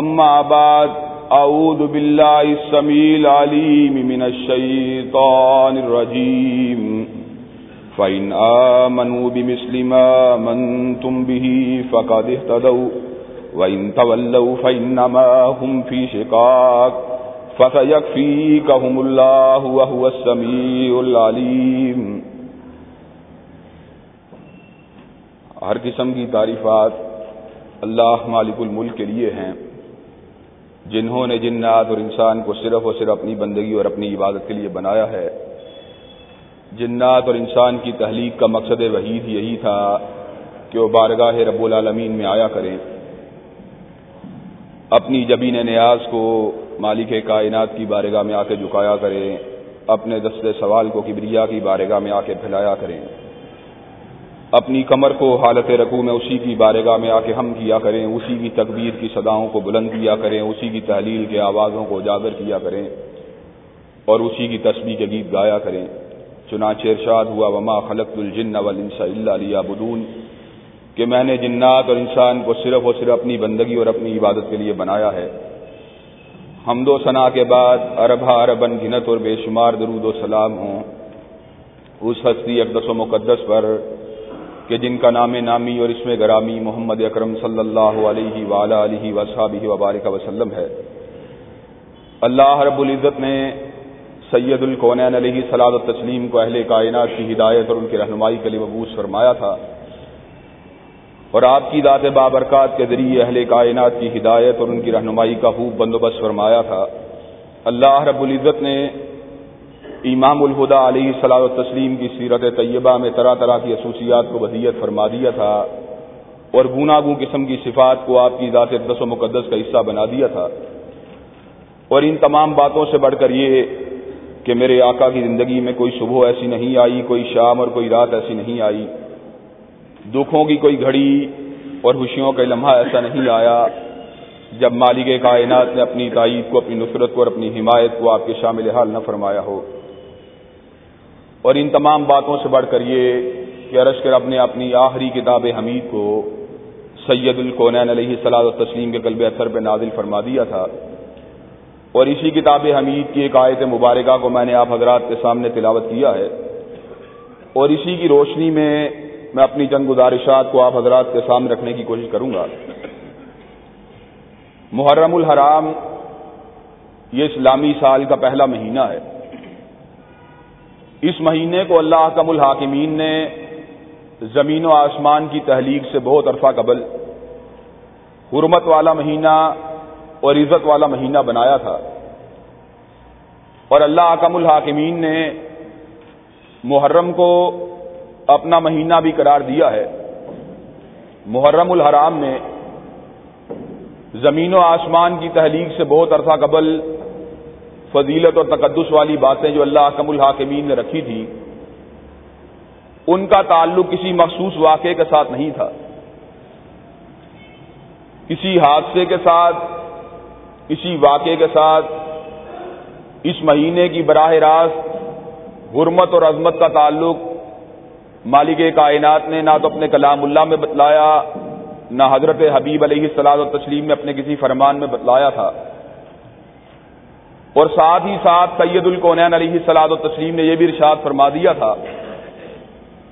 أما بعد، أعوذ بالله السميع العليم من الشيطان الرجيم. فإن آمنوا بمثل ما آمنتم به فقد اهتدوا، وإن تولوا فإنما هم في شقاق، فسيكفيكهم الله وهو السميع العليم. ہر قسم کی تعریفات اللہ مالک الملک کے لیے ہیں۔ جنہوں نے جنات اور انسان کو صرف اور صرف اپنی بندگی اور اپنی عبادت کے لیے بنایا ہے۔ جنات اور انسان کی تحلیق کا مقصد وحید یہی تھا کہ وہ بارگاہ رب العالمین میں آیا کریں۔ اپنی جبین نیاز کو مالک کائنات کی بارگاہ میں آ کے جھکایا کریں۔ اپنے دستے سوال کو کبریا کی بارگاہ میں آ کے پھیلایا کریں۔ اپنی کمر کو حالت رقو میں اسی کی بارگاہ میں آ کے ہم کیا کریں، اسی کی تکبیر کی صداؤں کو بلند کیا کریں، اسی کی تحلیل کے آوازوں کو اجاگر کیا کریں اور اسی کی تسبیح کے گیت گایا کریں۔ چنانچہ ارشاد ہوا، وما خلق الجن والانس الا ليعبدون، کہ میں نے جنات اور انسان کو صرف اور صرف اپنی بندگی اور اپنی عبادت کے لیے بنایا ہے۔ حمد و ثناء کے بعد اربا اربن گنت اور بے شمار درود و سلام ہوں۔ اس ہستی اقدس و مقدس پر کہ جن کا نام نامی اور اس میں گرامی محمد اکرم صلی اللہ علیہ ولا علیہ وصحابہ وبارک وسلم ہے۔ اللہ رب العزت نے سید القونین علیہ سلاد تسلیم کو اہل کائنات کی ہدایت اور ان کی رہنمائی کے لیے مبوس فرمایا تھا۔ اور آپ کی ذات بابرکات کے ذریعے اہل کائنات کی ہدایت اور ان کی رہنمائی کا خوب بندوبست فرمایا تھا۔ اللہ رب العزت نے امام الہدا علیہ صلاح تسلیم کی سیرت طیبہ میں طرح طرح کی خصوصیات کو ودیت فرما دیا تھا اور گناگوں قسم کی صفات کو آپ کی ذات دس و مقدس کا حصہ بنا دیا تھا۔ اور ان تمام باتوں سے بڑھ کر یہ کہ میرے آقا کی زندگی میں کوئی صبح ایسی نہیں آئی، کوئی شام اور کوئی رات ایسی نہیں آئی۔ دکھوں کی کوئی گھڑی اور خوشیوں کا لمحہ ایسا نہیں آیا جب مالک کائنات نے اپنی تائید کو، اپنی نصرت کو اور اپنی حمایت کو آپ کے شامل حال نہ فرمایا ہو۔ اور ان تمام باتوں سے بڑھ کر یہ کہ عرش کر اپنے اپنی آخری کتاب حمید کو سید القونین علیہ صلاح تسلیم کے قلب اثر پہ نازل فرما دیا تھا۔ اور اسی کتاب حمید کی ایک آیت مبارکہ کو میں نے آپ حضرات کے سامنے تلاوت کیا ہے۔ اور اسی کی روشنی میں میں اپنی چند گزارشات کو آپ حضرات کے سامنے رکھنے کی کوشش کروں گا۔ محرم الحرام یہ اسلامی سال کا پہلا مہینہ ہے۔ اس مہینے کو اللہ کم الحاکمین نے زمین و آسمان کی تحلیق سے بہت عرفہ قبل حرمت والا مہینہ اور عزت والا مہینہ بنایا تھا۔ اور اللہ اکم الحاکمین نے محرم کو اپنا مہینہ بھی قرار دیا ہے۔ محرم الحرام میں زمین و آسمان کی تحلیق سے بہت عرصہ قبل فضیلت اور تقدس والی باتیں جو اللہ اکم الحاکمین نے رکھی تھی، ان کا تعلق کسی مخصوص واقعے کے ساتھ نہیں تھا۔ کسی حادثے کے ساتھ، کسی واقعے کے ساتھ، اس مہینے کی براہ راست حرمت اور عظمت کا تعلق مالک کائنات نے نہ تو اپنے کلام اللہ میں بتلایا، نہ حضرت حبیب علیہ السلاد و تسلیم نے اپنے کسی فرمان میں بتلایا تھا۔ اور ساتھ ہی ساتھ سید القونین علیہ السلاد و تسلیم نے یہ بھی ارشاد فرما دیا تھا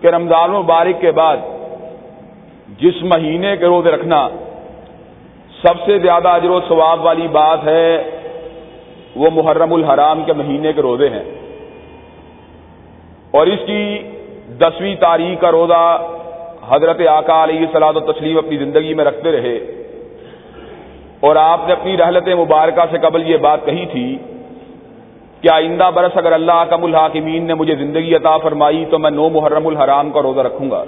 کہ رمضان مبارک کے بعد جس مہینے کے روزے رکھنا سب سے زیادہ اجر و ثواب والی بات ہے، وہ محرم الحرام کے مہینے کے روزے ہیں۔ اور اس کی دسویں تاریخ کا روزہ حضرت آقا علیہ سلاد و تسلیم اپنی زندگی میں رکھتے رہے۔ اور آپ نے اپنی رحلت مبارکہ سے قبل یہ بات کہی تھی کہ آئندہ برس اگر اللہ کم الحاکمین نے مجھے زندگی عطا فرمائی تو میں نو محرم الحرام کا روزہ رکھوں گا۔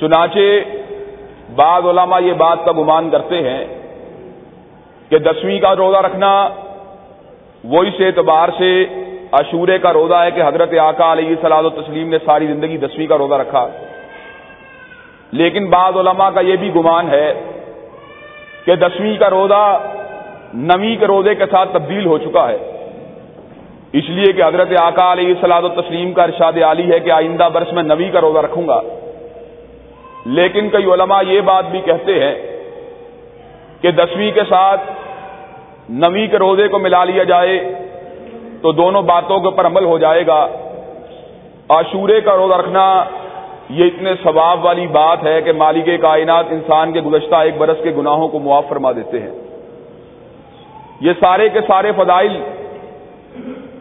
چنانچہ بعض علماء یہ بات کا گمان کرتے ہیں کہ دسویں کا روزہ رکھنا وہ اس اعتبار سے عشورے کا روزہ ہے کہ حضرت آقا علیہ سلاد و تسلیم نے ساری زندگی دسویں کا روزہ رکھا۔ لیکن بعض علماء کا یہ بھی گمان ہے کہ دسویں کا روزہ نویں کے روزے کے ساتھ تبدیل ہو چکا ہے۔ اس لیے کہ حضرت آقا علیہ سلاد و تسلیم کا ارشاد عالی ہے کہ آئندہ برس میں نویں کا روزہ رکھوں گا۔ لیکن کئی علماء یہ بات بھی کہتے ہیں کہ دسویں کے ساتھ نویں کے روزے کو ملا لیا جائے تو دونوں باتوں کے اوپر عمل ہو جائے گا۔ عاشورے کا روزہ رکھنا یہ اتنے ثواب والی بات ہے کہ مالک کائنات انسان کے گزشتہ ایک برس کے گناہوں کو معاف فرما دیتے ہیں۔ یہ سارے کے سارے فضائل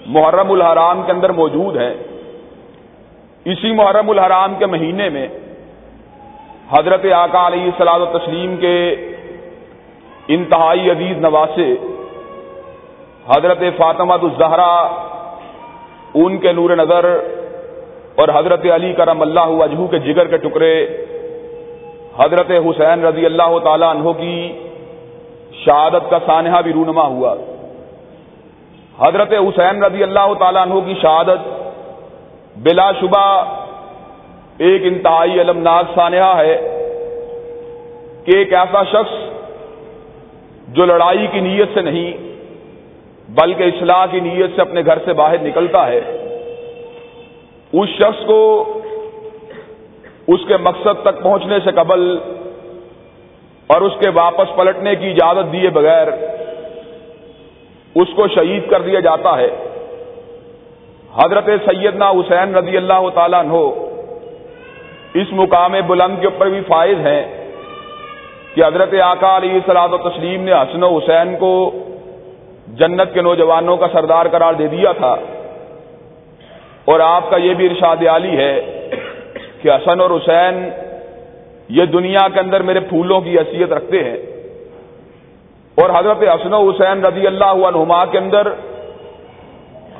محرم الحرام کے اندر موجود ہیں اسی محرم الحرام کے مہینے میں حضرت آقا علیہ صلاح و تسلیم کے انتہائی عزیز نواسے حضرت فاطمہ الزہرا، ان کے نور نظر اور حضرت علی کرم اللہ وجہ کے جگر کے ٹکڑے حضرت حسین رضی اللہ تعالی عنہ کی شہادت کا سانحہ بھی رونما ہوا۔ حضرت حسین رضی اللہ تعالیٰ عنہ کی شہادت بلا شبہ ایک انتہائی المناک سانحہ ہے کہ ایک ایسا شخص جو لڑائی کی نیت سے نہیں بلکہ اصلاح کی نیت سے اپنے گھر سے باہر نکلتا ہے، اس شخص کو اس کے مقصد تک پہنچنے سے قبل اور اس کے واپس پلٹنے کی اجازت دیے بغیر اس کو شہید کر دیا جاتا ہے۔ حضرت سیدنا حسین رضی اللہ تعالیٰ عنہ اس مقام بلند کے اوپر بھی فائز ہیں کہ حضرت آقا علیہ صلاح و تسلیم نے حسن و حسین کو جنت کے نوجوانوں کا سردار قرار دے دیا تھا۔ اور آپ کا یہ بھی ارشاد عالی ہے کہ حسن اور حسین یہ دنیا کے اندر میرے پھولوں کی حیثیت رکھتے ہیں۔ اور حضرت حسن و حسین رضی اللہ عنہما کے اندر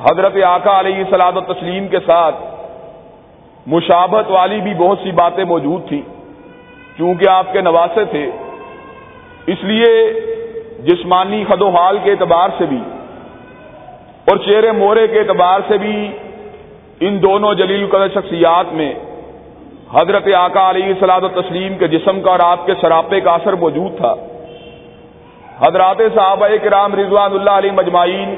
حضرت آقا علیہ سلاد و تسلیم کے ساتھ مشابت والی بھی بہت سی باتیں موجود تھیں۔ چونکہ آپ کے نواسے تھے، اس لیے جسمانی خد و حال کے اعتبار سے بھی اور چہرے مورے کے اعتبار سے بھی ان دونوں جلیل قدر شخصیات میں حضرت آقا علیہ سلاد و تسلیم کے جسم کا اور آپ کے سراپے کا اثر موجود تھا۔ حضرات صحابہ کرام رضوان اللہ علیہ مجمعین،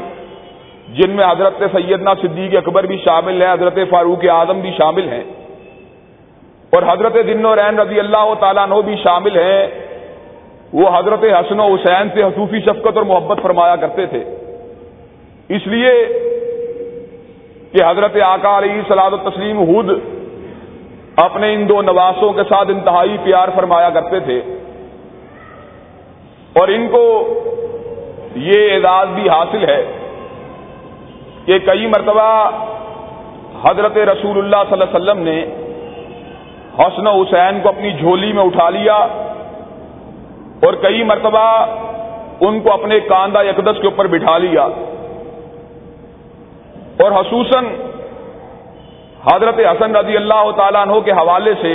جن میں حضرت سیدنا صدیق اکبر بھی شامل ہیں، حضرت فاروق اعظم بھی شامل ہیں، اور حضرت دن و رین رضی اللہ تعالیٰ نو بھی شامل ہیں۔ وہ حضرت حسن و حسین سے حصوفی شفقت اور محبت فرمایا کرتے تھے۔ اس لیے کہ حضرت آقا علیہ سلاد و تسلیم حد اپنے ان دو نواسوں کے ساتھ انتہائی پیار فرمایا کرتے تھے۔ اور ان کو یہ اعزاز بھی حاصل ہے کہ کئی مرتبہ حضرت رسول اللہ صلی اللہ علیہ وسلم نے حسن حسین کو اپنی جھولی میں اٹھا لیا اور کئی مرتبہ ان کو اپنے کاندھا یکدس کے اوپر بٹھا لیا اور خصوصاً حضرت حسن رضی اللہ تعالیٰ عنہ کے حوالے سے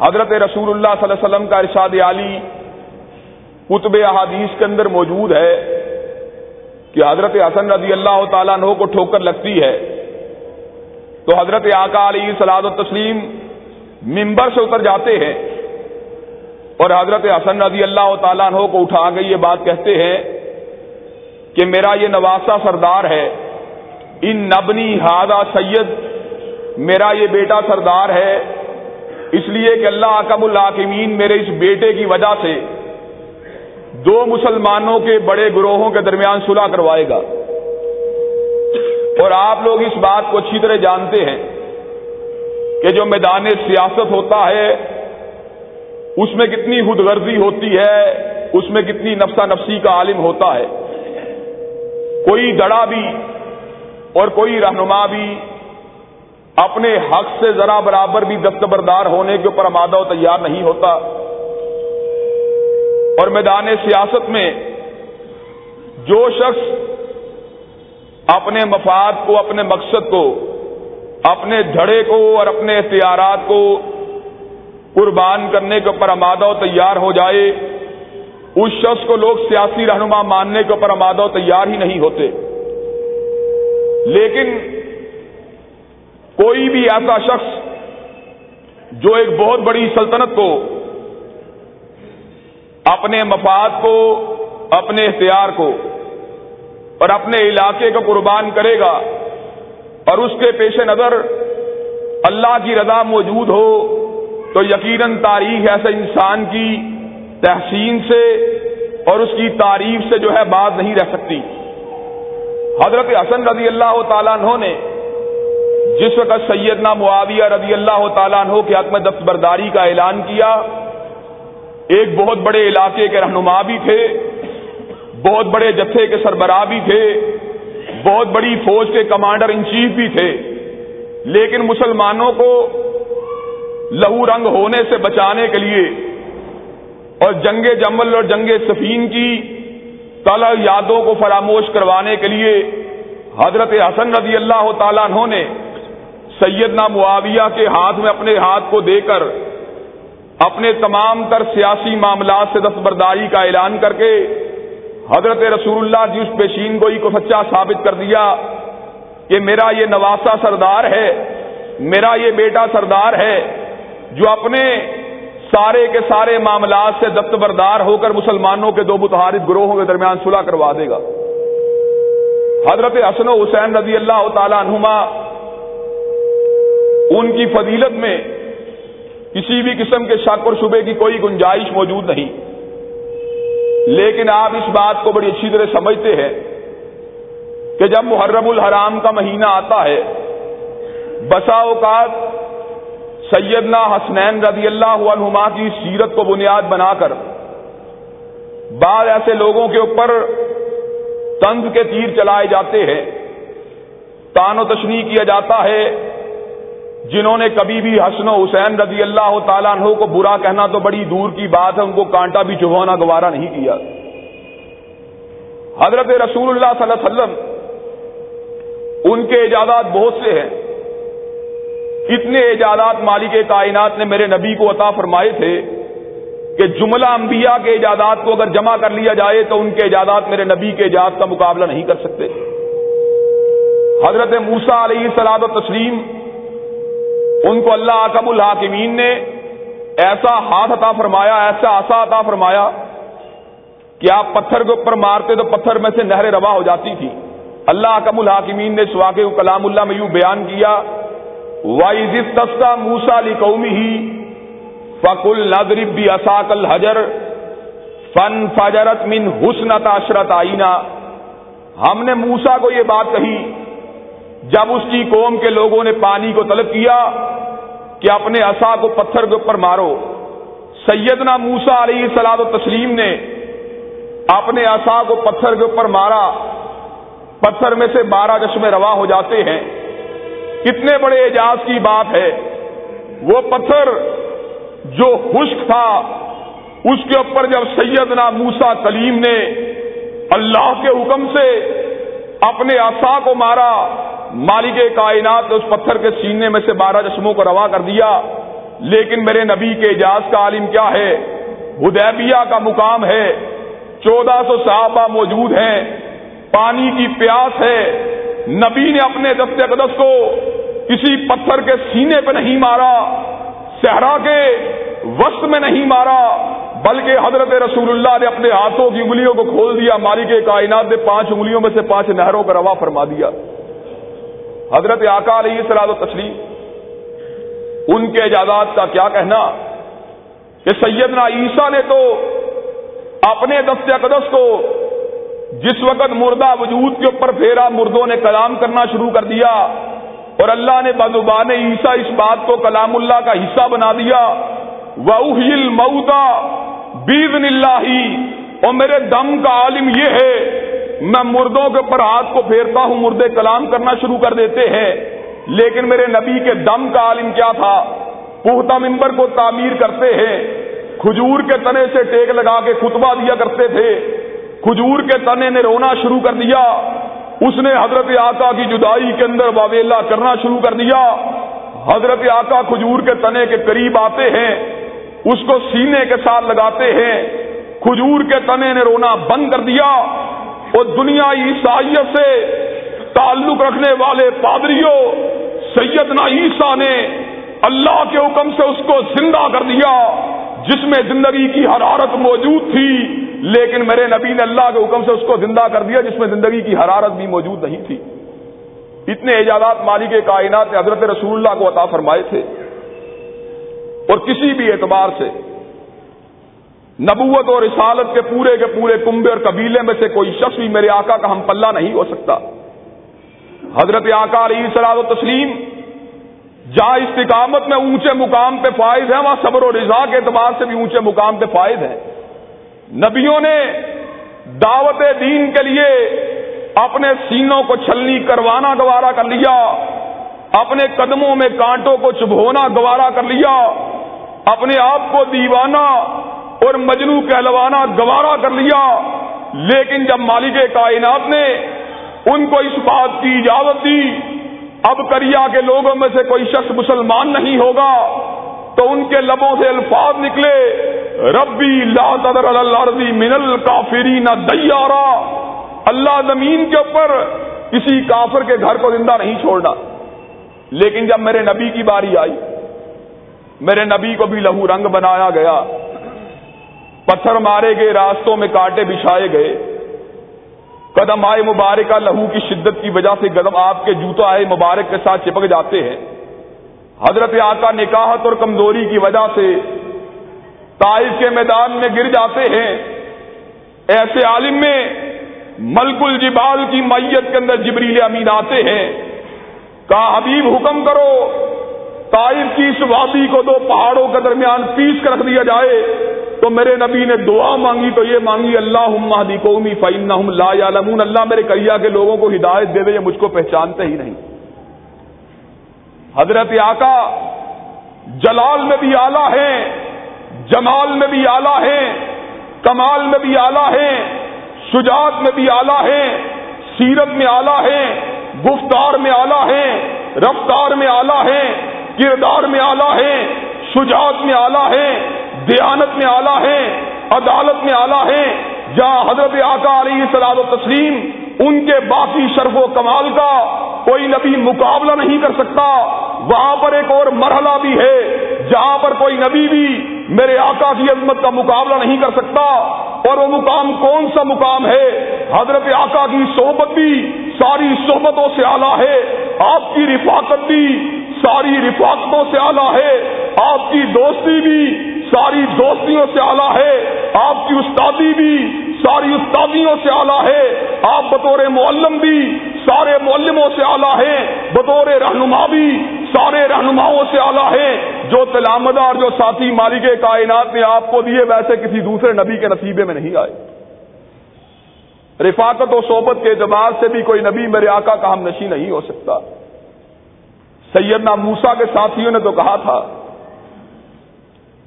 حضرت رسول اللہ صلی اللہ علیہ وسلم کا ارشاد علی کتب احادیث کے اندر موجود ہے کہ حضرت حسن رضی اللہ تعالیٰ عنہ کو ٹھوکر لگتی ہے۔ تو حضرت آقا علی سلاد و تسلیم ممبر سے اتر جاتے ہیں اور حضرت حسن رضی اللہ تعالیٰ عنہ کو اٹھا گئی یہ بات کہتے ہیں کہ میرا یہ نواسا سردار ہے۔ ان نبنی ہادہ سید، میرا یہ بیٹا سردار ہے۔ اس لیے کہ اللہ اکم الحاکمین میرے اس بیٹے کی وجہ سے دو مسلمانوں کے بڑے گروہوں کے درمیان صلح کروائے گا۔ اور آپ لوگ اس بات کو اچھی طرح جانتے ہیں کہ جو میدان سیاست ہوتا ہے، اس میں کتنی خود غرضی ہوتی ہے، اس میں کتنی نفسا نفسی کا عالم ہوتا ہے۔ کوئی دڑا بھی اور کوئی رہنما بھی اپنے حق سے ذرا برابر بھی دستبردار ہونے کے اوپر آمادہ و تیار نہیں ہوتا۔ اور میدان سیاست میں جو شخص اپنے مفاد کو، اپنے مقصد کو، اپنے دھڑے کو اور اپنے اختیارات کو قربان کرنے کے اوپر آمادہ و تیار ہو جائے، اس شخص کو لوگ سیاسی رہنما ماننے کے اوپر آمادہ و تیار ہی نہیں ہوتے۔ لیکن کوئی بھی ایسا شخص جو ایک بہت بڑی سلطنت کو اپنے مفاد کو، اپنے اختیار کو اور اپنے علاقے کو قربان کرے گا اور اس کے پیش نظر اللہ کی رضا موجود ہو، تو یقیناً تاریخ ایسے انسان کی تحسین سے اور اس کی تعریف سے جو ہے بات نہیں رہ سکتی۔ حضرت حسن رضی اللہ تعالیٰ عنہ نے جس وقت سیدنا معاویہ رضی اللہ تعالیٰ عنہ کے حق میں دستبرداری کا اعلان کیا ایک بہت بڑے علاقے کے رہنما بھی تھے، بہت بڑے جتھے کے سربراہ بھی تھے، بہت بڑی فوج کے کمانڈر ان چیف بھی تھے۔ لیکن مسلمانوں کو لہو رنگ ہونے سے بچانے کے لیے اور جنگ جمل اور جنگ سفین کی تل یادوں کو فراموش کروانے کے لیے حضرت حسن رضی اللہ تعالیٰ عنہ نے سیدنا معاویہ کے ہاتھ میں اپنے ہاتھ کو دے کر اپنے تمام تر سیاسی معاملات سے دستبرداری کا اعلان کر کے حضرت رسول اللہ جی اس پیشین گوئی کو سچا ثابت کر دیا کہ میرا یہ نواسا سردار ہے، میرا یہ بیٹا سردار ہے جو اپنے سارے کے سارے معاملات سے دستبردار ہو کر مسلمانوں کے دو متحرک گروہوں کے درمیان صلح کروا دے گا۔ حضرت حسن و حسین رضی اللہ تعالی عنہما ان کی فضیلت میں کسی بھی قسم کے شک اور شبے کی کوئی گنجائش موجود نہیں۔ لیکن آپ اس بات کو بڑی اچھی طرح سمجھتے ہیں کہ جب محرم الحرام کا مہینہ آتا ہے، بسا اوقات سیدنا حسنین رضی اللہ عنہما کی سیرت کو بنیاد بنا کر بعض ایسے لوگوں کے اوپر تنز کے تیر چلائے جاتے ہیں۔ تان و تشریح کیا جاتا ہے جنہوں نے کبھی بھی حسن و حسین رضی اللہ تعالیٰ عنہ کو برا کہنا تو بڑی دور کی بات ہے، ان کو کانٹا بھی چبھونا گوارا نہیں کیا۔ حضرت رسول اللہ صلی اللہ علیہ وسلم، ان کے ایجادات بہت سے ہیں۔ اتنے ایجادات مالک کائنات نے میرے نبی کو عطا فرمائے تھے کہ جملہ انبیاء کے ایجادات کو اگر جمع کر لیا جائے تو ان کے ایجادات میرے نبی کے ایجاد کا مقابلہ نہیں کر سکتے۔ حضرت موسا علیہ سلاد و تسلیم ان کو اللہ اکب الحاکمین نے ایسا ہاتھ عطا فرمایا، ایسا آسا عطا فرمایا کہ آپ پتھر کے اوپر مارتے تو پتھر میں سے نہریں روا ہو جاتی تھی اللہ اکم الحاکمین نے سواقع کلام اللہ میں یوں بیان کیا وائز تستا موسا علی قومی ہی فق الدرب بھی اصاق الحجر فن فجرت من حسن تاشرت آئینہ ہم نے موسا کو یہ بات کہی جب اس کی قوم کے لوگوں نے پانی کو طلب کیا کہ اپنے اصا کو پتھر کے اوپر مارو، سیدنا موسا علیہ سلاد و تسلیم نے اپنے اصا کو پتھر کے اوپر مارا۔ پتھر میں سے بارہ چشمے روا ہو جاتے ہیں۔ کتنے بڑے اعجاز کی بات ہے۔ وہ پتھر جو خشک تھا، اس کے اوپر جب سیدنا موسا کلیم نے اللہ کے حکم سے اپنے آسا کو مارا مالک کائنات نے اس پتھر کے سینے میں سے بارہ چشموں کو روا کر دیا۔ لیکن میرے نبی کے اعجاز کا عالم کیا ہے؟ ہدیبیہ کا مقام ہے۔ چودہ سو صحابہ موجود ہیں۔ پانی کی پیاس ہے۔ نبی نے اپنے دست قدس کو کسی پتھر کے سینے پہ نہیں مارا، صحرا کے وسط میں نہیں مارا، بلکہ حضرت رسول اللہ نے اپنے ہاتھوں کی انگلیوں کو کھول دیا، مالک کائنات نے پانچ انگلیوں میں سے پانچ نہروں کا روا فرما دیا۔ حضرت آقا علیہ سلاد و تسلیم ان کے اجازات کا کیا کہنا؟ کہ سیدنا عیسیٰ نے تو اپنے دست قدس کو جس وقت مردہ وجود کے اوپر پھیرا مردوں نے کلام کرنا شروع کر دیا اور اللہ نے بدوبان عیسیٰ اس بات کو کلام اللہ کا حصہ بنا دیا وہیل موتا بیزن اللہ اور میرے دم کا عالم یہ ہے میں مردوں کے اوپر ہاتھ کو پھیرتا ہوں، مردے کلام کرنا شروع کر دیتے ہیں۔ لیکن میرے نبی کے دم کا عالم کیا تھا؟ پختہ ممبر کو تعمیر کرتے ہیں۔ کھجور کے تنے سے ٹیک لگا کے خطبہ دیا کرتے تھے۔ کھجور کے تنے نے رونا شروع کر دیا۔ اس نے حضرت آقا کی جدائی کے اندر واویلا کرنا شروع کر دیا۔ حضرت آقا کھجور کے تنے کے قریب آتے ہیں۔ اس کو سینے کے ساتھ لگاتے ہیں۔ کھجور کے تنے نے رونا بند کر دیا۔ اور دنیا عیسائیت سے تعلق رکھنے والے پادریوں، سیدنا عیسیٰ نے اللہ کے حکم سے اس کو زندہ کر دیا، جس میں زندگی کی حرارت موجود تھی، لیکن میرے نبی نے اللہ کے حکم سے اس کو زندہ کر دیا، جس میں زندگی کی حرارت بھی موجود نہیں تھی۔ اتنے ایجادات مالک کائنات نے حضرت رسول اللہ کو عطا فرمائے تھے۔ اور کسی بھی اعتبار سے نبوت اور رسالت کے پورے کے پورے کنبے اور قبیلے میں سے کوئی شخص بھی میرے آقا کا ہم پلہ نہیں ہو سکتا۔ حضرت آقا علیہ سلاد و تسلیم جہاں استقامت میں اونچے مقام پہ فائز ہیں، وہاں صبر و رضا کے اعتبار سے بھی اونچے مقام پہ فائز ہیں۔ نبیوں نے دعوت دین کے لیے اپنے سینوں کو چھلنی، کروانا، گوارا کر لیا۔ اپنے قدموں میں کانٹوں کو چبھونا، گوارا کر لیا۔ اپنے آپ کو دیوانہ اور مجنو کہلوانا گوارا کر لیا۔ لیکن جب مالک کائنات نے ان کو اس بات کی اجازت دی، اب کریا کے لوگوں میں سے کوئی شخص مسلمان نہیں ہوگا، تو ان کے لبوں سے الفاظ نکلے، ربی لا تدر الارضی من الکافرین دیارا۔ اللہ زمین کے اوپر کسی کافر کے گھر کو زندہ نہیں چھوڑنا۔ لیکن جب میرے نبی کی باری آئی، میرے نبی کو بھی لہو رنگ بنایا گیا۔ پتھر مارے گئے، راستوں میں کانٹے بچھائے گئے۔ قدم آئے مبارکہ، لہو کی شدت کی وجہ سے قدم آپ کے جوتا آئے، مبارک کے ساتھ چپک جاتے ہیں۔ حضرت آقا نکاحت اور کمزوری کی وجہ سے تائف کے میدان میں گر جاتے ہیں۔ ایسے عالم میں ملک الجبال کی میت کے اندر جبریل امین آتے ہیں۔ کہا، حبیب حکم کرو تائف کی اس وادی کو دو پہاڑوں کے درمیان پیس کر رکھ دیا جائے تو میرے نبی نے دعا مانگی تو یہ مانگی اللہ مہدی قومی فعین لا اللہ میرے کریا کے لوگوں کو ہدایت دے دے، یہ مجھ کو پہچانتے ہی نہیں۔ حضرت آقا جلال میں بھی آلہ ہیں، جمال میں بھی آلہ ہیں، کمال میں بھی آلہ ہیں، شجاعت میں بھی آلہ ہیں، سیرت میں آلہ ہیں، گفتار میں آلہ ہیں، رفتار میں آلہ ہیں۔ کردار میں آلہ ہیں، شجاعت میں آلہ ہیں، دیانت میں آلہ ہیں، عدالت میں آلہ ہیں۔ جہاں حضرت آقا علیہ سلاد و تسلیم ان کے باقی شرف و کمال کا کوئی نبی مقابلہ نہیں کر سکتا، وہاں پر ایک اور مرحلہ بھی ہے، جہاں پر کوئی نبی بھی میرے آقا کی عظمت کا مقابلہ نہیں کر سکتا۔ اور وہ مقام کون سا مقام ہے؟ حضرت آقا کی صحبت بھی ساری صحبتوں سے آلہ ہے، آپ کی رفاقت بھی ساری رفاقتوں سے آلہ ہے، آپ کی دوستی بھی ساری دوستیوں سے آلہ ہے، آپ کی استادی بھی ساری استادیوں سے آلہ ہے، آپ بطور معلم بھی سارے معلموں سے آلہ ہے بطور رہنما بھی سارے رہنماؤں سے آلہ ہے جو تلامدار، جو ساتھی مالک کائنات نے آپ کو دیے، ویسے کسی دوسرے نبی کے نصیبے میں نہیں آئے۔ رفاقت و صحبت کے اعتبار سے بھی کوئی نبی میرے آقا کا ہم نشی نہیں ہو سکتا۔ سیدنا موسا کے ساتھیوں نے تو کہا تھا۔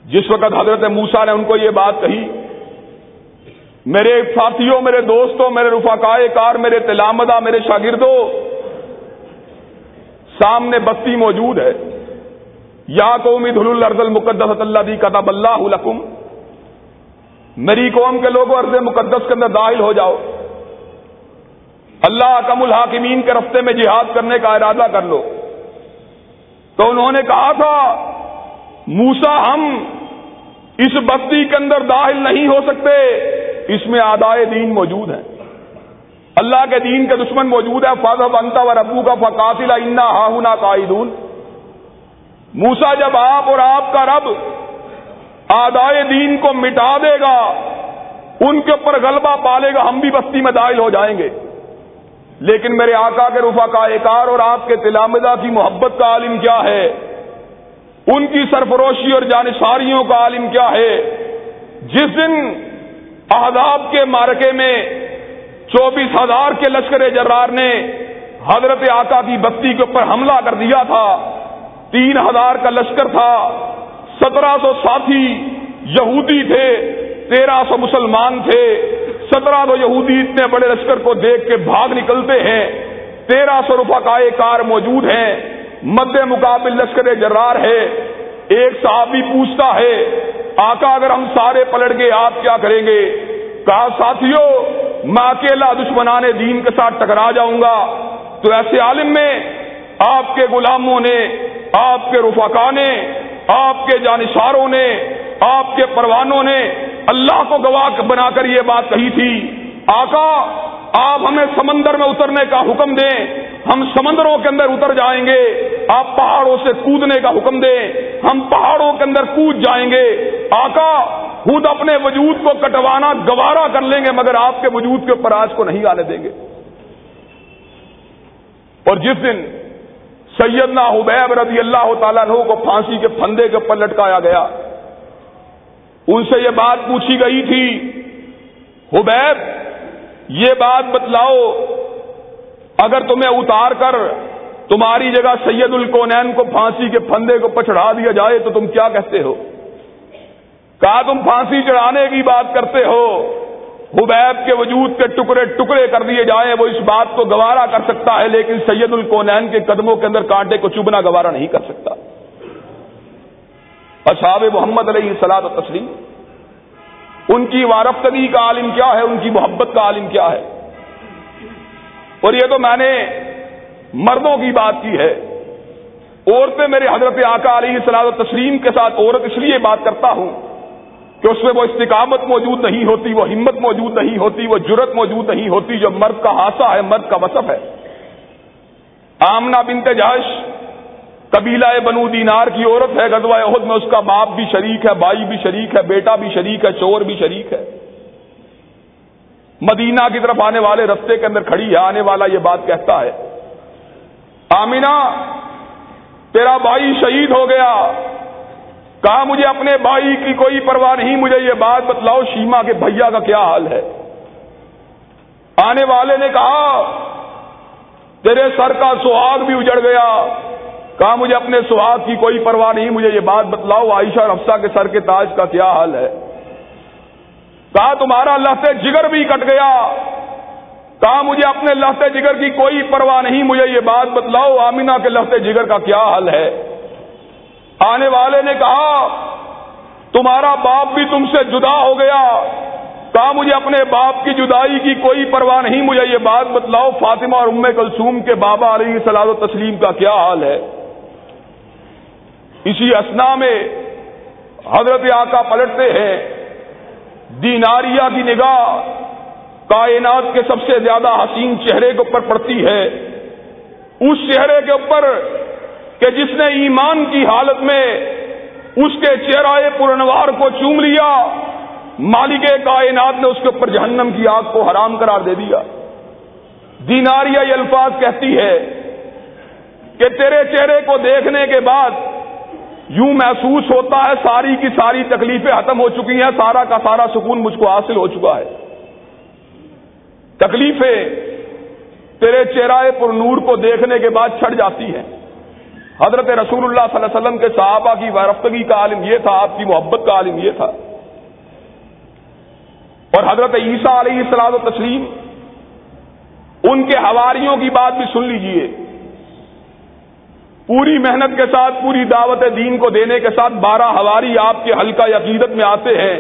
جس وقت حضرت موسا نے ان کو یہ بات کہی، میرے ساتھیوں، میرے دوستوں، میرے رفاقائے کار، میرے تلامدہ، میرے شاگردوں، سامنے بستی موجود ہے۔ یا قومی دھل الرد المقدس اللہ دی کتاب اللہ لکم، میری قوم کے لوگوں ارض مقدس کے اندر داخل ہو جاؤ۔ اللہ کم الحاکمین کے رفتے میں جہاد کرنے کا ارادہ کر لو۔ تو انہوں نے کہا تھا موسا ہم اس بستی کے اندر داخل نہیں ہو سکتے، اس میں آدائے دین موجود ہیں۔ اللہ کے دین کے دشمن موجود ہے فاض انتا و ربو کا فقاتل انا ہاہنا قائدون۔ موسا جب آپ اور آپ کا رب آدائے دین کو مٹا دے گا، ان کے اوپر غلبہ پالے گا، ہم بھی بستی میں داخل ہو جائیں گے۔ لیکن میرے آقا کے رفا کا اور آپ کے تلامدہ کی محبت کا عالم کیا ہے؟ ان کی سرفروشی اور جانساریوں کا عالم کیا ہے؟ جس دن احداب کے مارکے میں چوبیس ہزار کے لشکر جرار نے حضرت آقا کی بستی کے اوپر حملہ کر دیا تھا۔ تین ہزار کا لشکر تھا۔ سترہ سو ساتھی یہودی تھے، تیرہ سو مسلمان تھے۔ سترہ سو یہودی اتنے بڑے لشکر کو دیکھ کے بھاگ نکلتے ہیں۔ تیرہ سو روپا کا کار موجود ہیں مد مقابل لشکر جرار ہے۔ ایک صاحب بھی پوچھتا ہے، آقا اگر ہم سارے پلٹ گئے، آپ کیا کریں گے؟ کہا ساتھیوں میں اکیلا دشمنان دین کے ساتھ ٹکرا جاؤں گا۔ تو ایسے عالم میں، آپ کے غلاموں نے، آپ کے رفقا نے، آپ کے جانشاروں نے آپ کے پروانوں نے اللہ کو گواہ بنا کر یہ بات کہی تھی۔ آقا، آپ ہمیں سمندر میں اترنے کا حکم دیں۔ ہم سمندروں کے اندر اتر جائیں گے۔ آپ پہاڑوں سے کودنے کا حکم دیں۔ ہم پہاڑوں کے اندر کود جائیں گے۔ آقا، خود اپنے وجود کو کٹوانا گوارا کر لیں گے، مگر آپ کے وجود کے اوپر آج کو نہیں آنے دیں گے۔ اور جس دن سیدنا حبیب رضی اللہ تعالیٰ عنہ کو پھانسی کے پھندے کے اوپر لٹکایا گیا ان سے یہ بات پوچھی گئی تھی، حبیب، یہ بات بتلاؤ اگر تمہیں اتار کر تمہاری جگہ سید الکونین کو پھانسی کے پھندے کو پچڑا دیا جائے تو تم کیا کہتے ہو؟ کہا تم پھانسی چڑھانے کی بات کرتے ہو؟ حبیب کے وجود کے ٹکڑے ٹکڑے کر دیے جائیں، وہ اس بات کو گوارا کر سکتا ہے، لیکن سید الکونین کے قدموں کے اندر کانٹے کو چبنا گوارا نہیں کر سکتا۔ اصحاب محمد علیہ سلاد و تسلیم ان کی وارفتگی کا عالم کیا ہے؟ ان کی محبت کا عالم کیا ہے؟ اور یہ تو میں نے مردوں کی بات کی ہے۔ عورتیں میرے حضرت آقا علیہ سلاد و تسلیم کے ساتھ عورت اس لیے بات کرتا ہوں کہ اس میں وہ استقامت موجود نہیں ہوتی، وہ ہمت موجود نہیں ہوتی، وہ جرت موجود نہیں ہوتی، جو مرد کا حاصہ ہے، مرد کا وصف ہے۔ آمنا بنت جاش قبیلہ بنو دینار کی عورت ہے، غزوہ عہد میں اس کا باپ بھی شریک ہے، بھائی بھی شریک ہے، بیٹا بھی شریک ہے چور بھی شریک ہے۔ مدینہ کی طرف آنے والے رستے کے اندر کھڑی ہے، آنے والا یہ بات کہتا ہے، آمینہ، تیرا بھائی شہید ہو گیا۔ کہا، مجھے اپنے بھائی کی کوئی پرواہ نہیں، مجھے یہ بات بتلاؤ، شیما کے بھیا کا کیا حال ہے؟ آنے والے نے کہا، تیرے سر کا سہاگ بھی اجڑ گیا۔ کہا مجھے اپنے سہاگ کی کوئی پرواہ نہیں، مجھے یہ بات بتلاؤ، عائشہ اور افسا کے سر کے تاج کا کیا حال ہے؟ کہا تمہارا لہتے جگر بھی کٹ گیا۔ کہا مجھے اپنے لہتے جگر کی کوئی پرواہ نہیں، مجھے یہ بات بتلاؤ، آمینہ کے لہتے جگر کا کیا حال ہے؟ آنے والے نے کہا، تمہارا باپ بھی تم سے جدا ہو گیا۔ کہا مجھے اپنے باپ کی جدائی کی کوئی پرواہ نہیں، مجھے یہ بات بتلاؤ، فاطمہ اور ام کلثوم کے بابا علیہ سلاد و تسلیم کا کیا حال ہے؟ اسی اسنا میں حضرت آقا پلٹتے ہیں۔ دیناریا کی نگاہ کائنات کے سب سے زیادہ حسین چہرے کے اوپر پڑتی ہے۔ اس چہرے کے اوپر کہ جس نے ایمان کی حالت میں اس کے چہرائے پورنوار کو چوم لیا، مالک کائنات نے اس کے اوپر جہنم کی آگ کو حرام قرار دے دیا۔ دیناریا یہ الفاظ کہتی ہے کہ تیرے چہرے کو دیکھنے کے بعد یوں محسوس ہوتا ہے ساری کی ساری تکلیفیں ختم ہو چکی ہیں، سارا کا سارا سکون مجھ کو حاصل ہو چکا ہے۔ تکلیفیں تیرے چہرے پر نور کو دیکھنے کے بعد چھڑ جاتی ہیں۔ حضرت رسول اللہ صلی اللہ علیہ وسلم کے صحابہ کی وارفتگی کا عالم یہ تھا، آپ کی محبت کا عالم یہ تھا۔ اور حضرت عیسیٰ علیہ السلام و تسلیم، ان کے حواریوں کی بات بھی سن لیجیے۔ پوری محنت کے ساتھ، پوری دعوت دین کو دینے کے ساتھ بارہ ہواری آپ کے حلقہ عقیدت میں آتے ہیں،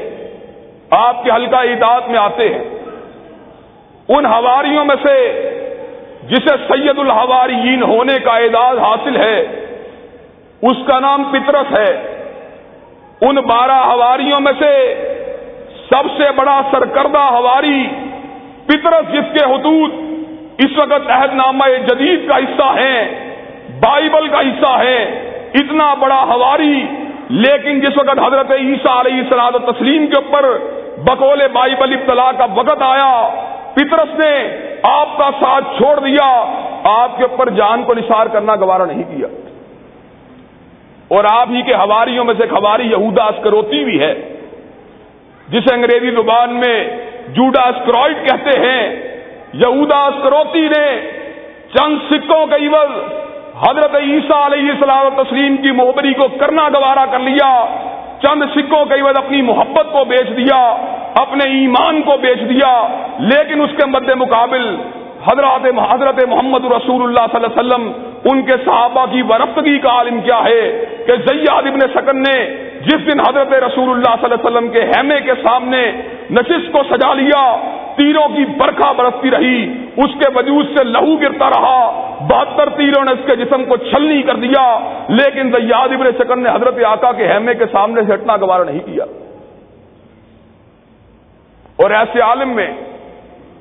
آپ کے حلقہ اطاعت میں آتے ہیں۔ ان ہواریوں میں سے جسے سید الحواریین ہونے کا اعزاز حاصل ہے، اس کا نام پترس ہے۔ ان بارہ ہواریوں میں سے سب سے بڑا سرکردہ ہواری پترس جس کے حدود اس وقت عہد نامہ جدید کا حصہ ہیں بائبل کا حصہ ہے، اتنا بڑا ہواری۔ لیکن جس وقت حضرت عیسیٰ علیہ سلاد تسلیم کے اوپر بکول بائبل ابتلا کا وقت آیا پترس نے آپ کا ساتھ چھوڑ دیا، آپ کے اوپر جان کو نثار کرنا گوارا نہیں کیا۔ اور آپ ہی کے ہواریوں میں سے ایک ہواری یہودا اسکروتی بھی ہے، جسے انگریزی زبان میں جوڈا اسکرائڈ کہتے ہیں۔ یہودا اسکروتی نے چند سکوں کا عوض حضرت عیسیٰ علیہ السلام تسلیم کی محبری کو کرنا گوارا کر لیا، چند سکوں کے عوض اپنی محبت کو بیچ دیا، اپنے ایمان کو بیچ دیا، لیکن اس کے مد مقابل حضرات حضرت محمد رسول اللہ صلی اللہ علیہ وسلم، ان کے صحابہ کی ورفتگی کا عالم کیا ہے کہ زیاد ابن سکن نے جس دن حضرت رسول اللہ صلی اللہ علیہ وسلم کے حیمے کے سامنے نشست کو سجا لیا تیروں کی برکھا برستی رہی، اس کے وجود سے لہو گرتا رہا۔ بہتر تیروں نے اس کے جسم کو چھلنی کر دیا، لیکن زیاد ابن سکن نے حضرت آقا کے حیمے کے سامنے سے ہٹنا گوارا نہیں کیا۔ اور ایسے عالم میں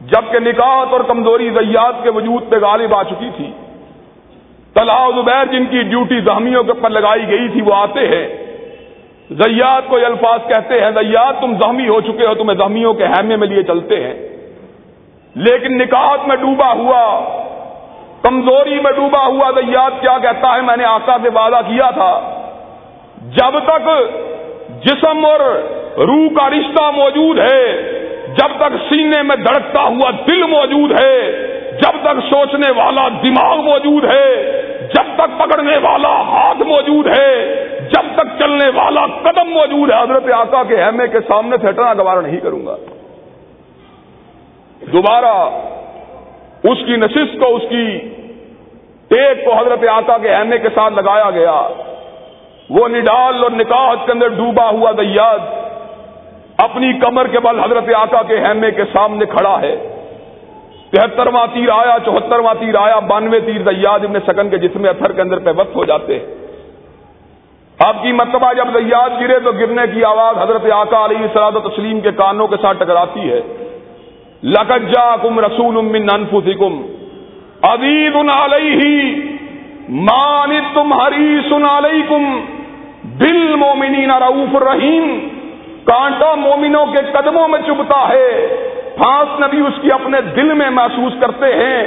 جبکہ نکاحت اور کمزوری زیاد کے وجود پہ غالب آ چکی تھی۔ طلحہ زبیر جن کی ڈیوٹی زہمیوں کے اوپر لگائی گئی تھی، وہ آتے ہیں۔ زیاد کو یہ الفاظ کہتے ہیں، زیاد تم زخمی ہو چکے ہو، تمہیں زخمیوں کے حیمے میں لیے چلتے ہیں۔ لیکن نکاحت میں ڈوبا ہوا، کمزوری میں ڈوبا ہوا، زیاد کیا کہتا ہے، میں نے آقا سے وعدہ کیا تھا۔ جب تک جسم اور روح کا رشتہ موجود ہے، جب تک سینے میں دھڑکتا ہوا دل موجود ہے، جب تک سوچنے والا دماغ موجود ہے جب تک پکڑنے والا ہاتھ موجود ہے، جب تک چلنے والا قدم موجود ہے، حضرت آقا کے احمے کے سامنے سے ہٹنا گوارا نہیں کروں گا۔ دوبارہ اس کی نشست کو، اس کی ٹیک کو حضرت آقا کے احمے کے ساتھ لگایا گیا۔ وہ نڈال اور نکاح کے اندر ڈوبا ہوا دیاد اپنی کمر کے بل حضرت آقا کے ہیمے کے سامنے کھڑا ہے۔ تہترواں تیر آیا، چوہترواں تیر آیا، بانوے تیر دیاد ابن سکن کے جسم اتھر کے اندر پہ وقت ہو جاتے۔ آپ کی مرتبہ جب دیاد گرے تو گرنے کی آواز حضرت آقا علیہ سلاد تسلیم کے کانوں کے ساتھ ٹکراتی ہے۔ لکجا کم رسول امن انفسکم عزیز علیہ مان تم ہری سن علیکم دل مومنین رعوف الرحیم۔ کانٹا مومنوں کے قدموں میں چبتا ہے۔ پھانس نبی اس کی اپنے دل میں محسوس کرتے ہیں۔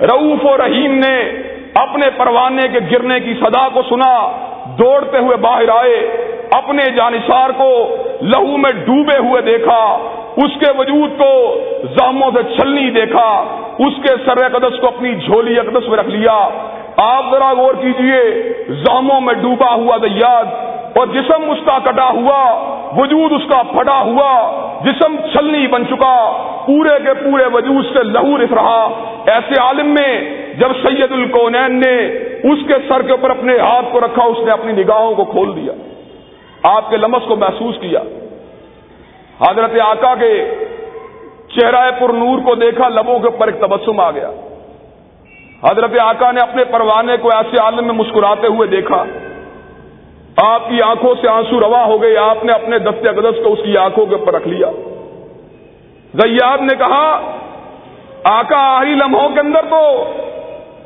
رعوف و رحیم نے اپنے پروانے کے گرنے کی صدا کو سنا، دوڑتے ہوئے باہر آئے، اپنے جانشار کو لہو میں ڈوبے ہوئے دیکھا، اس کے وجود کو زاموں سے چھلنی دیکھا، اس کے سر قدس کو اپنی جھولی اقدس میں رکھ لیا۔ آپ ذرا غور کیجیے زاموں میں ڈوبا ہوا دیاد اور جسم اس کا کٹا ہوا، وجود اس کا پھٹا ہوا، جسم چھلنی بن چکا، پورے کے پورے وجود سے لہو رف رہا۔ ایسے عالم میں جب سید الکونین نے اس کے سر کے اوپر اپنے ہاتھ کو رکھا، اس نے اپنی نگاہوں کو کھول دیا۔ آپ کے لمس کو محسوس کیا۔ حضرت آقا کے چہرہ پر نور کو دیکھا، لبوں کے اوپر ایک تبسم آ گیا۔ حضرت آقا نے اپنے پروانے کو ایسے عالم میں مسکراتے ہوئے دیکھا۔ آپ کی آنکھوں سے آنسو روا ہو گئے، آپ نے اپنے دست اقدس کو اس کی آنکھوں کے اوپر رکھ لیا۔ زیاد نے کہا، آقا آہری لمحوں کے اندر تو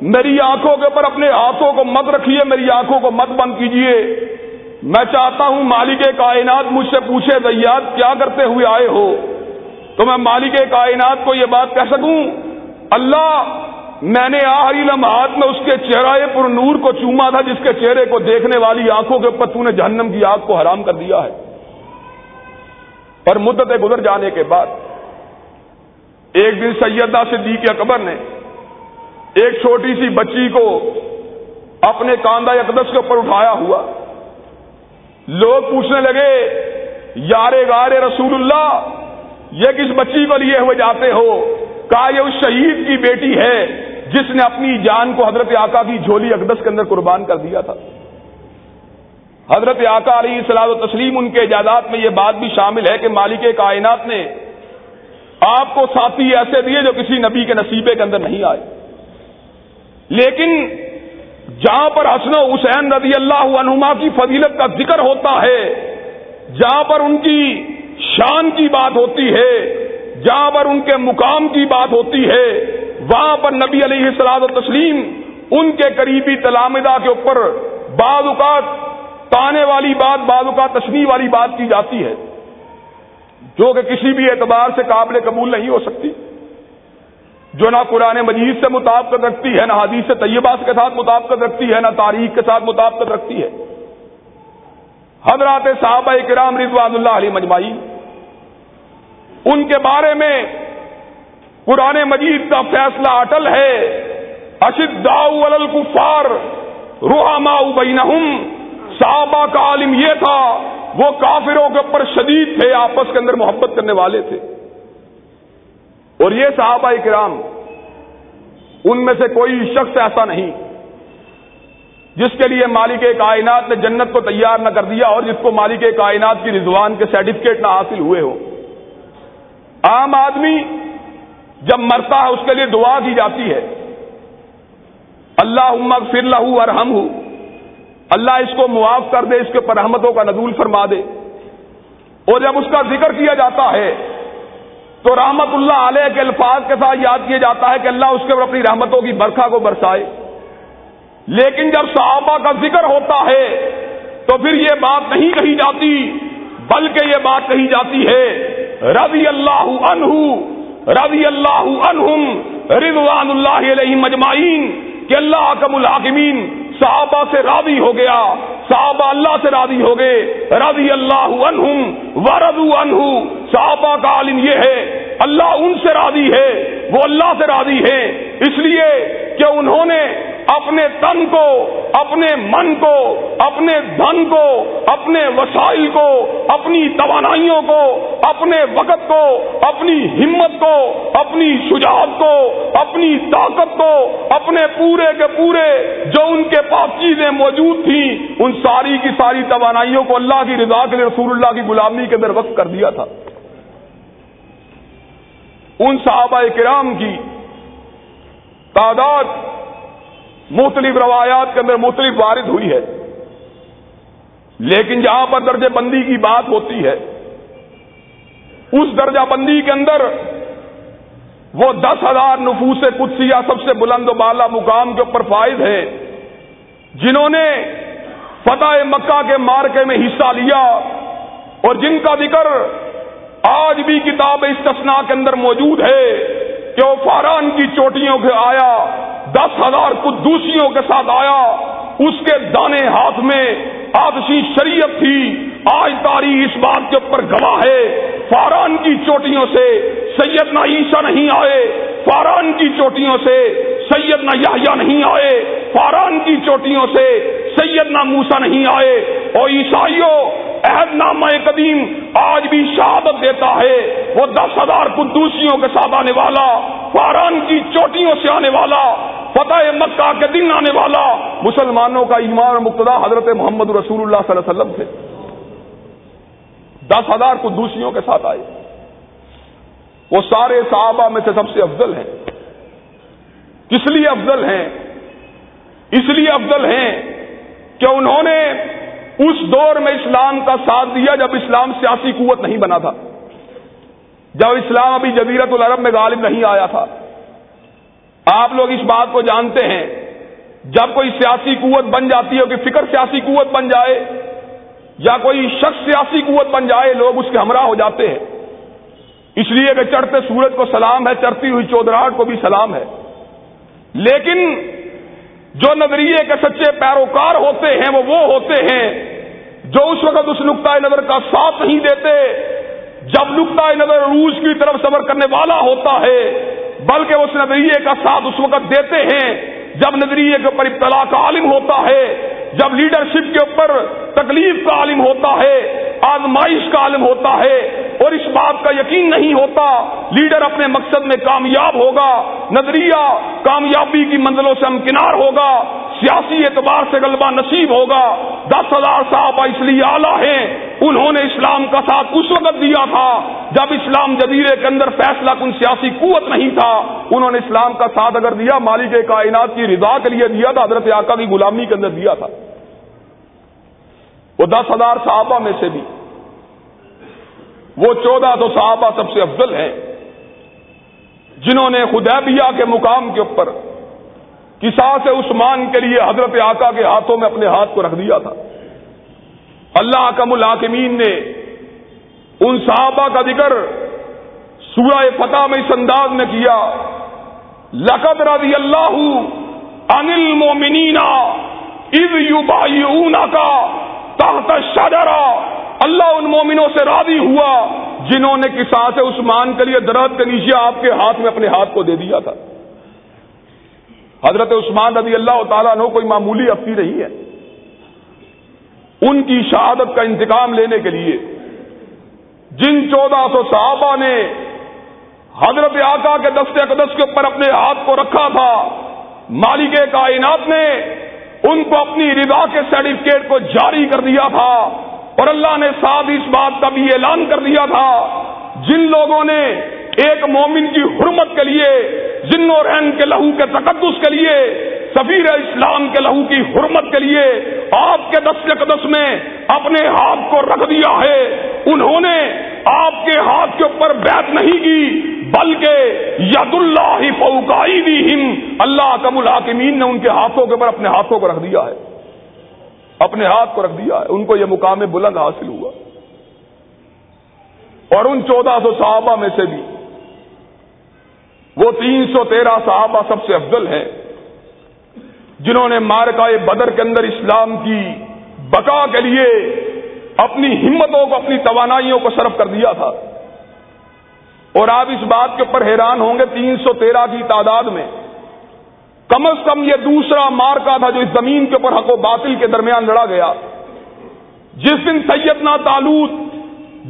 میری آنکھوں کے اوپر اپنے ہاتھوں کو مت رکھیے میری آنکھوں کو مت بند کیجیے میں چاہتا ہوں مالک کائنات مجھ سے پوچھے، زیاد، کیا کرتے ہوئے آئے ہو؟ تو میں مالک کائنات کو یہ بات کہہ سکوں، اللہ میں نے آخری لمحات میں اس کے چہرہ پر نور کو چوما تھا جس کے چہرے کو دیکھنے والی آنکھوں کے اوپر تو نے جہنم کی آگ کو حرام کر دیا ہے۔ پر مدت گزر جانے کے بعد ایک دن سیدہ صدیق اکبر نے ایک چھوٹی سی بچی کو اپنے کاندھا اقدس کے اوپر اٹھایا ہوا۔ لوگ پوچھنے لگے، یارے گارے رسول اللہ، یہ کس بچی کو لیے ہوئے جاتے ہو؟ کہا، یہ اس شہید کی بیٹی ہے۔ جس نے اپنی جان کو حضرت آقا کی جھولی اقدس کے اندر قربان کر دیا تھا۔ حضرت آقا علیہ سلاد و تسلیم ان کے ایجادات میں یہ بات بھی شامل ہے کہ مالک کائنات نے آپ کو ساتھی ایسے دیے جو کسی نبی کے نصیبے کے اندر نہیں آئے۔ لیکن جہاں پر حسن و حسین رضی اللہ عنہما کی فضیلت کا ذکر ہوتا ہے، جہاں پر ان کی شان کی بات ہوتی ہے، جہاں پر ان کے مقام کی بات ہوتی ہے وہاں پر نبی علیہ السلاد و تسلیم ان کے قریبی تلامدہ کے اوپر بعض اوقات تانے والی بات، بعض اوقات تشنی والی بات کی جاتی ہے، جو کہ کسی بھی اعتبار سے قابل قبول نہیں ہو سکتی، جو نہ قرآن مجید سے مطابقت رکھتی ہے، نہ حدیث طیبہ کے ساتھ مطابقت رکھتی ہے، نہ تاریخ کے ساتھ مطابقت رکھتی ہے۔ حضرات صحابہ کرام رضوان اللہ علیہ مجمعی ان کے بارے میں قرآن مجید کا فیصلہ اٹل ہے اشد الکفار روحما بینہم۔ صحابہ کا عالم یہ تھا، وہ کافروں کے اوپر شدید تھے، آپس کے اندر محبت کرنے والے تھے۔ اور یہ صحابہ کرام، ان میں سے کوئی شخص ایسا نہیں، جس کے لیے مالک کائنات نے جنت کو تیار نہ کر دیا اور جس کو مالک کائنات کی رضوان کے سرٹیفکیٹ نہ حاصل ہوئے ہو عام آدمی جب مرتا ہے اس کے لیے دعا کی جاتی ہے۔ اللہ عمک فر لہو اور ہم اللہ اس کو معاف کر دے، اس کے پر رحمتوں کا نزول فرما دے۔ اور جب اس کا ذکر کیا جاتا ہے، تو رحمت اللہ علیہ کے الفاظ کے ساتھ یاد کیا جاتا ہے کہ اللہ اس کے اوپر اپنی رحمتوں کی برکھا کو برسائے۔ لیکن جب صحابہ کا ذکر ہوتا ہے، تو پھر یہ بات نہیں کہی جاتی، بلکہ یہ بات کہی جاتی ہے، رضی اللہ عنہ۔ رضی اللہ عنہم رضوان اللہ علیہ مجمعین کہ اللہ کم الحاکمین صحابہ سے راضی ہو گیا صحابہ اللہ سے راضی ہو گئے، رضی اللہ عنہم ورضو عنہ۔ صحابہ کا عالم یہ ہے، اللہ ان سے راضی ہے، وہ اللہ سے راضی ہے اس لیے کہ انہوں نے اپنے تن کو، اپنے من کو، اپنے دھن کو، اپنے وسائل کو، اپنی توانائیوں کو، اپنے وقت کو، اپنی ہمت کو، اپنی شجاعت کو، اپنی طاقت کو، اپنے پورے کے پورے جو ان کے پاس چیزیں موجود تھیں، ان ساری کی ساری توانائیوں کو اللہ کی رضا کے لیے رسول اللہ کی غلامی کے اندر وقت کر دیا تھا۔ ان صحابہ کرام کی تعداد مختلف روایات کے اندر مختلف وارد ہوئی ہے۔ لیکن جہاں پر درجہ بندی کی بات ہوتی ہے، اس درجہ بندی کے اندر وہ دس ہزار نفوس قدسیہ سب سے بلند و بالا مقام کے اوپر فائد ہیں، جنہوں نے فتح مکہ کے مارکے میں حصہ لیا اور جن کا ذکر آج بھی کتاب استثناء کے اندر موجود ہے کہ وہ فاران کی چوٹیوں کے آیا، دس ہزار قدوسیوں کے ساتھ آیا، اس کے دانے ہاتھ میں آدشی شریعت تھی۔ آج تاریخ اس بات کے اوپر گواہ ہے۔ فاران کی چوٹیوں سے سید عیسیٰ نہیں آئے، فاران کی چوٹیوں سے سید نہ نہیں آئے، فاران کی چوٹیوں سے سید نہ موسا نہیں آئے۔ اور عیسائیوں عہد نامہ قدیم آج بھی شہادت دیتا ہے۔ وہ دس ہزار قدوسیوں کے ساتھ آنے والا فاران کی چوٹیوں سے آنے والا، فتح مکہ کے دن آنے والا۔ مسلمانوں کا ایمان مقتدا حضرت محمد رسول اللہ صلی اللہ علیہ وسلم تھے۔ دس ہزار قدوسیوں کے ساتھ آئے۔ وہ سارے صحابہ میں سے سب سے افضل ہیں۔ کس لیے افضل ہیں؟ اس لیے افضل ہیں کہ انہوں نے اس دور میں اسلام کا ساتھ دیا جب اسلام سیاسی قوت نہیں بنا تھا۔ جب اسلام ابھی جزیرت العرب میں غالب نہیں آیا تھا۔ آپ لوگ اس بات کو جانتے ہیں۔ جب کوئی سیاسی قوت بن جاتی ہے کہ فکر سیاسی قوت بن جائے یا کوئی شخص سیاسی قوت بن جائے، لوگ اس کے ہمراہ ہو جاتے ہیں۔ اس لیے کہ چڑھتے سورج کو سلام ہے، چڑھتی ہوئی چودراہٹ کو بھی سلام ہے۔ لیکن جو نظریے کے سچے پیروکار ہوتے ہیں وہ وہ ہوتے ہیں جو اس وقت اس نقطۂ نظر کا ساتھ نہیں دیتے، جب نقطۂ نظر روس کی طرف سفر کرنے والا ہوتا ہے، بلکہ اس نظریے کا ساتھ اس وقت دیتے ہیں، جب نظریے کے اوپر ابتلا کا عالم ہوتا ہے جب لیڈرشپ کے اوپر تکلیف کا عالم ہوتا ہے، آزمائش کا عالم ہوتا ہے اور اس بات کا یقین نہیں ہوتا لیڈر اپنے مقصد میں کامیاب ہوگا، نظریہ کامیابی کی منزلوں سے امکنار ہوگا، سیاسی اعتبار سے غلبہ نصیب ہوگا، دس ہزار صاحب اس لیے اعلیٰ ہیں، انہوں نے اسلام کا ساتھ اس وقت دیا تھا جب اسلام جزیرے کے اندر فیصلہ کن سیاسی قوت نہیں تھا، انہوں نے اسلام کا ساتھ اگر دیا، مالک کائنات کی رضا کے لیے دیا تھا، حضرت آقا کی غلامی کے اندر دیا تھا۔ وہ دس ہزار صحابہ میں سے بھی۔ وہ چودہ سو صحابہ سب سے افضل ہیں۔ جنہوں نے خدیبیہ کے مقام کے اوپر کسا سے عثمان کے لیے حضرت آقا کے ہاتھوں میں اپنے ہاتھ کو رکھ دیا تھا۔ اللہ کم الحاکمین نے ان صحابہ کا ذکر سورہ فتح میں اس انداز میں کیا، لقد رضی اللہ انل مومنینا اب یو کا تحت شجرا اللہ ان مومنوں سے راضی ہوا جنہوں نے کسا سے عثمان کے لیے درد کے نیچے آپ کے ہاتھ میں اپنے ہاتھ کو دے دیا تھا۔ حضرت عثمان رضی اللہ تعالیٰ نے کوئی معمولی افتی نہیں ہے۔ ان کی شہادت کا انتقام لینے کے لیے جن چودہ سو صحابہ نے حضرت آقا کے دستے اقدس کے اوپر اپنے ہاتھ کو رکھا تھا، مالک کائنات نے ان کو اپنی رضا کے سرٹیفکیٹ کو جاری کر دیا تھا اور اللہ نے ساتھ اس بات کا بھی اعلان کر دیا تھا۔ جن لوگوں نے ایک مومن کی حرمت کے لیے، جن و رحم کے لہو کے تقدس کے لیے، سفیر اسلام کے لہو کی حرمت کے لیے آپ کے دس قدس میں اپنے ہاتھ کو رکھ دیا ہے، انہوں نے آپ کے ہاتھ کے اوپر بیت نہیں کی۔ بلکہ ید اللہ فوکائی بھی اللہ کم الحاکمین نے ان کے ہاتھوں کے اوپر اپنے ہاتھوں کو رکھ دیا ہے۔ اپنے ہاتھ کو رکھ دیا ہے۔ ان کو یہ مقام بلند حاصل ہوا۔ اور ان چودہ سو صحابہ میں سے بھی۔ وہ تین سو تیرہ صحابہ سب سے افضل ہیں۔ جنہوں نے مارکا بدر کے اندر اسلام کی بقا کے لیے اپنی ہمتوں کو، اپنی توانائیوں کو صرف کر دیا تھا۔ اور آپ اس بات کے اوپر حیران ہوں گے تین سو تیرہ کی تعداد میں۔ کم از کم یہ دوسرا مارکا تھا جو اس زمین کے اوپر حق و باطل کے درمیان لڑا گیا۔ جس دن سیدنا تالوت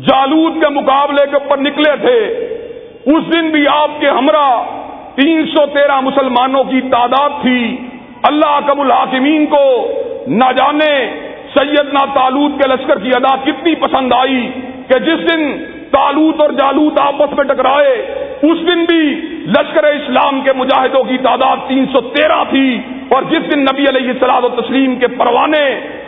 جالود کے مقابلے کے اوپر نکلے تھے، اس دن بھی آپ کے ہمراہ تین سو تیرہ مسلمانوں کی تعداد تھی۔ اللہ کب الحاکمین کو نہ جانے سیدنا تالوت کے لشکر کی ادا کتنی پسند آئی کہ جس دن تالوت اور جالوت آپس میں ٹکرائے۔ اس دن بھی لشکر اسلام کے مجاہدوں کی تعداد تین سو تیرہ تھی اور جس دن نبی علیہ السلام و تسلیم کے پروانے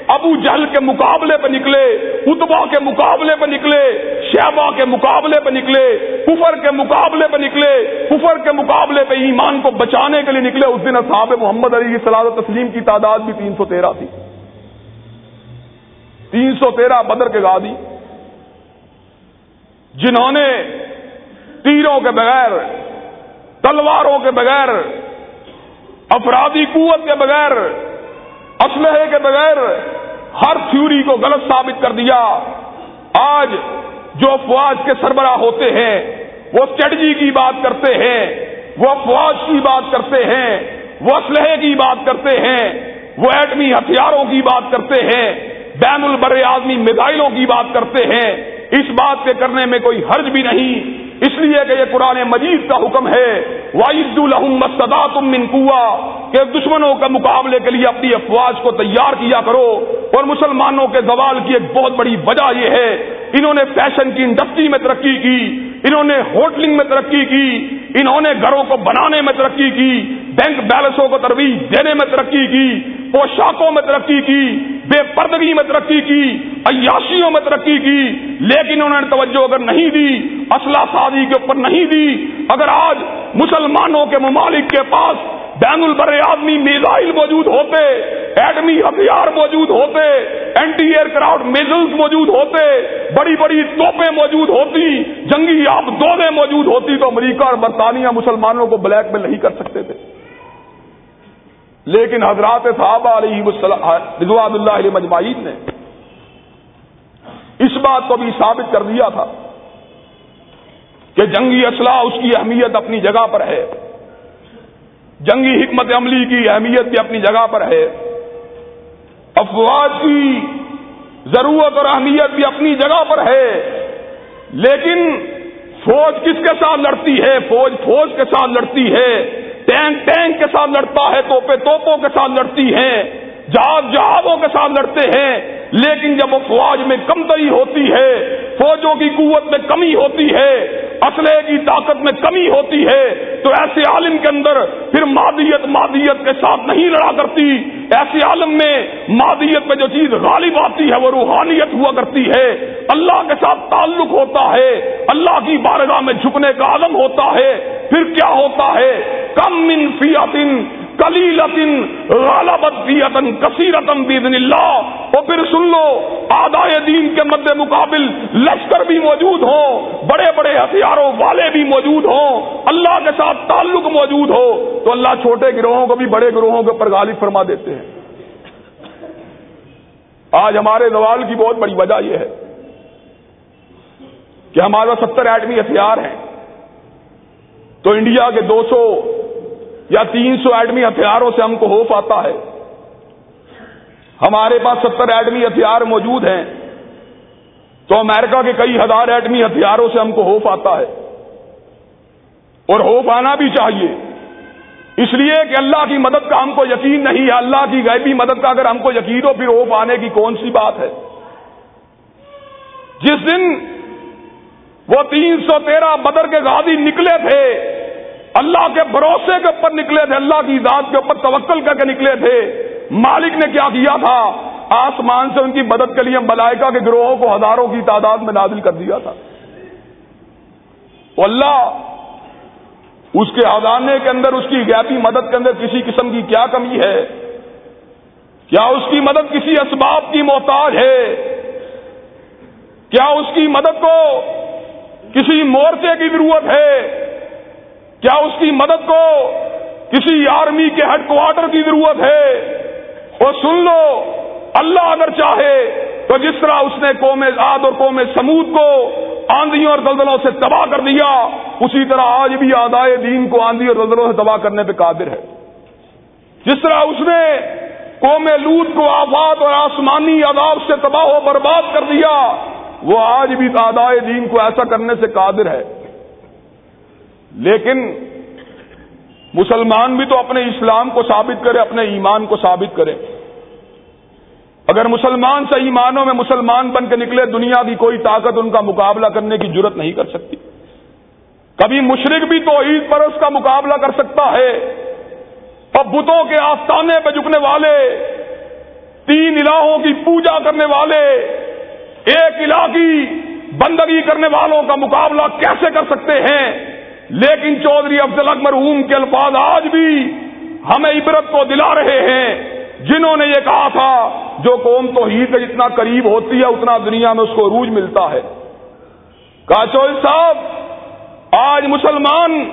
ابو جہل کے مقابلے پہ نکلے اتبا کے مقابلے پہ نکلے شہبا کے مقابلے پہ نکلے، کفر کے مقابلے پہ نکلے، کفر کے مقابلے پہ ایمان کو بچانے کے لیے نکلے، اس دن صاحب محمد علی و تسلیم کی تعداد بھی تین سو تیرہ تھی۔ تین سو تیرہ بدر کے گادی جنہوں نے تیروں کے بغیر، تلواروں کے بغیر، افرادی قوت کے بغیر، اسلحے کے بغیر ہر تھیوری کو غلط ثابت کر دیا۔ آج جو افواج کے سربراہ ہوتے ہیں، وہ اسٹریٹجی کی بات کرتے ہیں، وہ افواج کی بات کرتے ہیں، وہ اسلحے کی بات کرتے ہیں، وہ ایٹمی ہتھیاروں کی بات کرتے ہیں، بین البر آدمی میزائلوں کی بات کرتے ہیں۔ اس بات کے کرنے میں کوئی حرج بھی نہیں۔ اس لیے کہ یہ قرآن مجید کا حکم ہے واحد الحمد مستدا تم کہ دشمنوں کے مقابلے کے لیے اپنی افواج کو تیار کیا کرو۔ اور مسلمانوں کے زوال کی ایک بہت بڑی وجہ یہ ہے، انہوں نے فیشن کی انڈسٹری میں ترقی کی۔ انہوں نے ہوٹلنگ میں ترقی کی، انہوں نے گھروں کو بنانے میں ترقی کی، بینک بیلنسوں کو ترویج دینے میں ترقی کی، پوشاکوں میں ترقی کی، بے پردگی میں ترقی کی، عیاشیوں میں ترقی کی، لیکن انہوں نے توجہ اگر نہیں دی، اسلحہ سازی کے اوپر نہیں دی، اگر آج مسلمانوں کے ممالک کے پاس بین البر آدمی میزائل موجود ہوتے، ایٹمی ہتھیار موجود ہوتے، اینٹی ایئر کرافٹ میزلس موجود ہوتے، بڑی بڑی توپیں موجود ہوتی، جنگی آپ دورے موجود ہوتی تو امریکہ اور برطانیہ مسلمانوں کو بلیک میل نہیں کر سکتے تھے۔ لیکن حضرات صحابہ علیہ رضوان اللہ علیہ مجمعین نے اس بات کو بھی ثابت کر دیا تھا کہ جنگی اسلحہ اس کی اہمیت اپنی جگہ پر ہے۔ جنگی حکمت عملی کی اہمیت بھی اپنی جگہ پر ہے۔ افواج کی ضرورت اور اہمیت بھی اپنی جگہ پر ہے۔ لیکن فوج کس کے ساتھ لڑتی ہے؟ فوج فوج کے ساتھ لڑتی ہے۔ ٹینک ٹینک کے ساتھ لڑتا ہے، توپے توپوں کے ساتھ لڑتی ہے۔ جہاز جہازوں کے ساتھ لڑتے ہیں، لیکن جب وہ فوج میں کمتری ہوتی ہے، فوجوں کی قوت میں کمی ہوتی ہے، اسلحے کی طاقت میں کمی ہوتی ہے، تو ایسے عالم کے اندر پھر مادیت مادیت کے ساتھ نہیں لڑا کرتی۔ ایسے عالم میں مادیت میں جو چیز غالب آتی ہے، وہ روحانیت ہوا کرتی ہے۔ اللہ کے ساتھ تعلق ہوتا ہے، اللہ کی بارگاہ میں جھکنے کا عالم ہوتا ہے۔ پھر کیا ہوتا ہے؟ کم من فیاتن کلیلتن غالبت کثیرتن بیدن اللہ۔ اور پھر سن لو، آدائے دین کے مد مقابل لشکر بھی موجود ہوں بڑے بڑے ہتھیاروں والے بھی موجود ہوں، اللہ کے ساتھ تعلق موجود ہو، تو اللہ چھوٹے گروہوں کو بھی بڑے گروہوں کے اوپر غالب فرما دیتے ہیں۔ آج ہمارے زوال کی بہت بڑی وجہ یہ ہے کہ ہمارے ستر ایٹمی ہتھیار ہیں۔ تو انڈیا کے دو سو یا تین سو ایٹمی ہتھیاروں سے ہم کو ہوف آتا ہے۔ ہمارے پاس ستر ایٹمی ہتھیار موجود ہیں۔ تو امریکہ کے کئی ہزار ایٹمی ہتھیاروں سے ہم کو ہوف آتا ہے۔ اور ہوف آنا بھی چاہیے۔ اس لیے کہ اللہ کی مدد کا ہم کو یقین نہیں ہے۔ اللہ کی غیبی مدد کا اگر ہم کو یقین ہو، پھر ہوف آنے کی کون سی بات ہے؟ جس دن وہ تین سو تیرہ بدر کے غازی نکلے تھے اللہ کے بھروسے کے اوپر نکلے تھے، اللہ کی ذات کے اوپر توکل کر کے نکلے تھے۔ مالک نے کیا کیا تھا؟ آسمان سے ان کی مدد کے لیے ملائکہ کے گروہوں کو ہزاروں کی تعداد میں نازل کر دیا تھا۔ اللہ اس کے ہزانے کے اندر، اس کی غیبی مدد کے اندر کسی قسم کی کیا کمی ہے؟ کیا اس کی مدد کسی اسباب کی محتاج ہے؟ کیا اس کی مدد کو کسی مورچے کی ضرورت ہے؟ کیا اس کی مدد کو کسی آرمی کے ہیڈ کوارٹر کی ضرورت ہے؟ اور سن لو، اللہ اگر چاہے تو جس طرح اس نے قوم آد اور قوم سمود کو آندھیوں اور دلدلوں سے تباہ کر دیا، اسی طرح آج بھی آدائے دین کو آندھی اور دلدلوں سے تباہ کرنے پہ قادر ہے۔ جس طرح اس نے قوم لوت کو آفات اور آسمانی عذاب سے تباہ و برباد کر دیا، وہ آج بھی آدائے دین کو ایسا کرنے سے قادر ہے۔ لیکن مسلمان بھی تو اپنے اسلام کو ثابت کرے، اپنے ایمان کو ثابت کرے۔ اگر مسلمان سے ایمانوں میں مسلمان بن کے نکلے، دنیا کی کوئی طاقت ان کا مقابلہ کرنے کی ضرورت نہیں کر سکتی۔ کبھی مشرق بھی تو عید پر اس کا مقابلہ کر سکتا ہے۔ اور بتوں کے آستانے پہ جھکنے والے، تین الہوں کی پوجا کرنے والے، ایک الہ کی بندگی کرنے والوں کا مقابلہ کیسے کر سکتے ہیں؟ لیکن چودھری افضل اکبر اوم کے الفاظ آج بھی ہمیں عبرت کو دلا رہے ہیں، جنہوں نے یہ کہا تھا، جو قوم تو ہی کے جتنا قریب ہوتی ہے، اتنا دنیا میں اس کو روج ملتا ہے۔ کاچول صاحب، آج مسلمان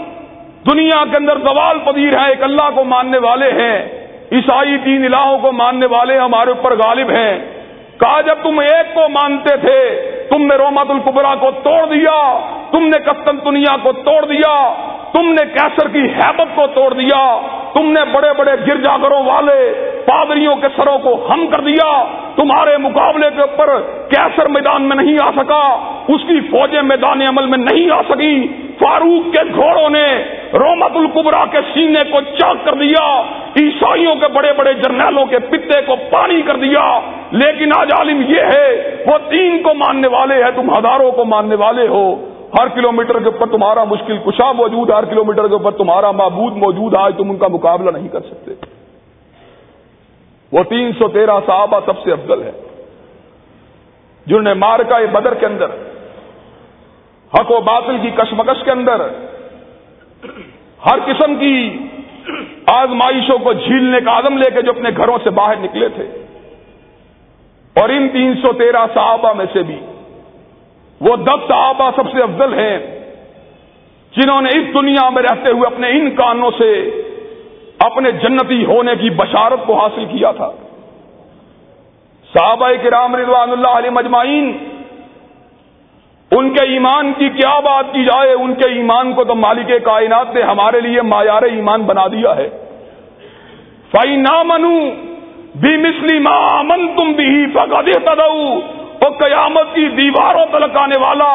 دنیا کے اندر زوال پذیر ہیں، ایک اللہ کو ماننے والے ہیں، عیسائی تین الہوں کو ماننے والے ہمارے اوپر غالب ہیں۔ کہا، جب تم ایک کو مانتے تھے، تم نے رومت القبرا کو توڑ دیا تم نے کستن دنیا کو توڑ دیا، تم نے کیسر کی حیبت کو توڑ دیا، تم نے بڑے بڑے گرجا گھروں والے پادریوں کے سروں کو ہم کر دیا، تمہارے مقابلے کے اوپر کیسر میدان میں نہیں آ سکا، اس کی فوجیں میدان عمل میں نہیں آ سکی۔ فاروق کے گھوڑوں نے رومت القبرا کے سینے کو چاک کر دیا، عیسائیوں کے بڑے بڑے جرنیلوں کے پتے کو پانی کر دیا۔ لیکن آج عالم یہ ہے، وہ تین کو ماننے والے ہیں، تم ہزاروں کو ماننے والے ہو۔ ہر کلومیٹر کے اوپر تمہارا مشکل کشا موجود ہر کلومیٹر کے اوپر تمہارا معبود موجود آج تم ان کا مقابلہ نہیں کر سکتے۔ وہ تین سو تیرہ صحابہ سب سے افضل ہے جنہوں نے مارکا بدر کے اندر، حق و باطل کی کشمکش کے اندر، ہر قسم کی آزمائشوں کو جھیلنے کا عدم لے کے جو اپنے گھروں سے باہر نکلے تھے۔ اور ان تین سو تیرہ صحابہ میں سے بھی وہ دس صحابہ سب سے افضل ہیں، جنہوں نے اس دنیا میں رہتے ہوئے اپنے ان کانوں سے اپنے جنتی ہونے کی بشارت کو حاصل کیا تھا۔ صحابہ کرام رضوان اللہ علیہ مجمعین، ان کے ایمان کی کیا بات کی جائے؟ ان کے ایمان کو تو مالک کائنات نے ہمارے لیے معیار ایمان بنا دیا ہے۔ فائی نہ منو بھی مسلم من تم بھی وہ قیامت کی دیواروں تلک آنے والا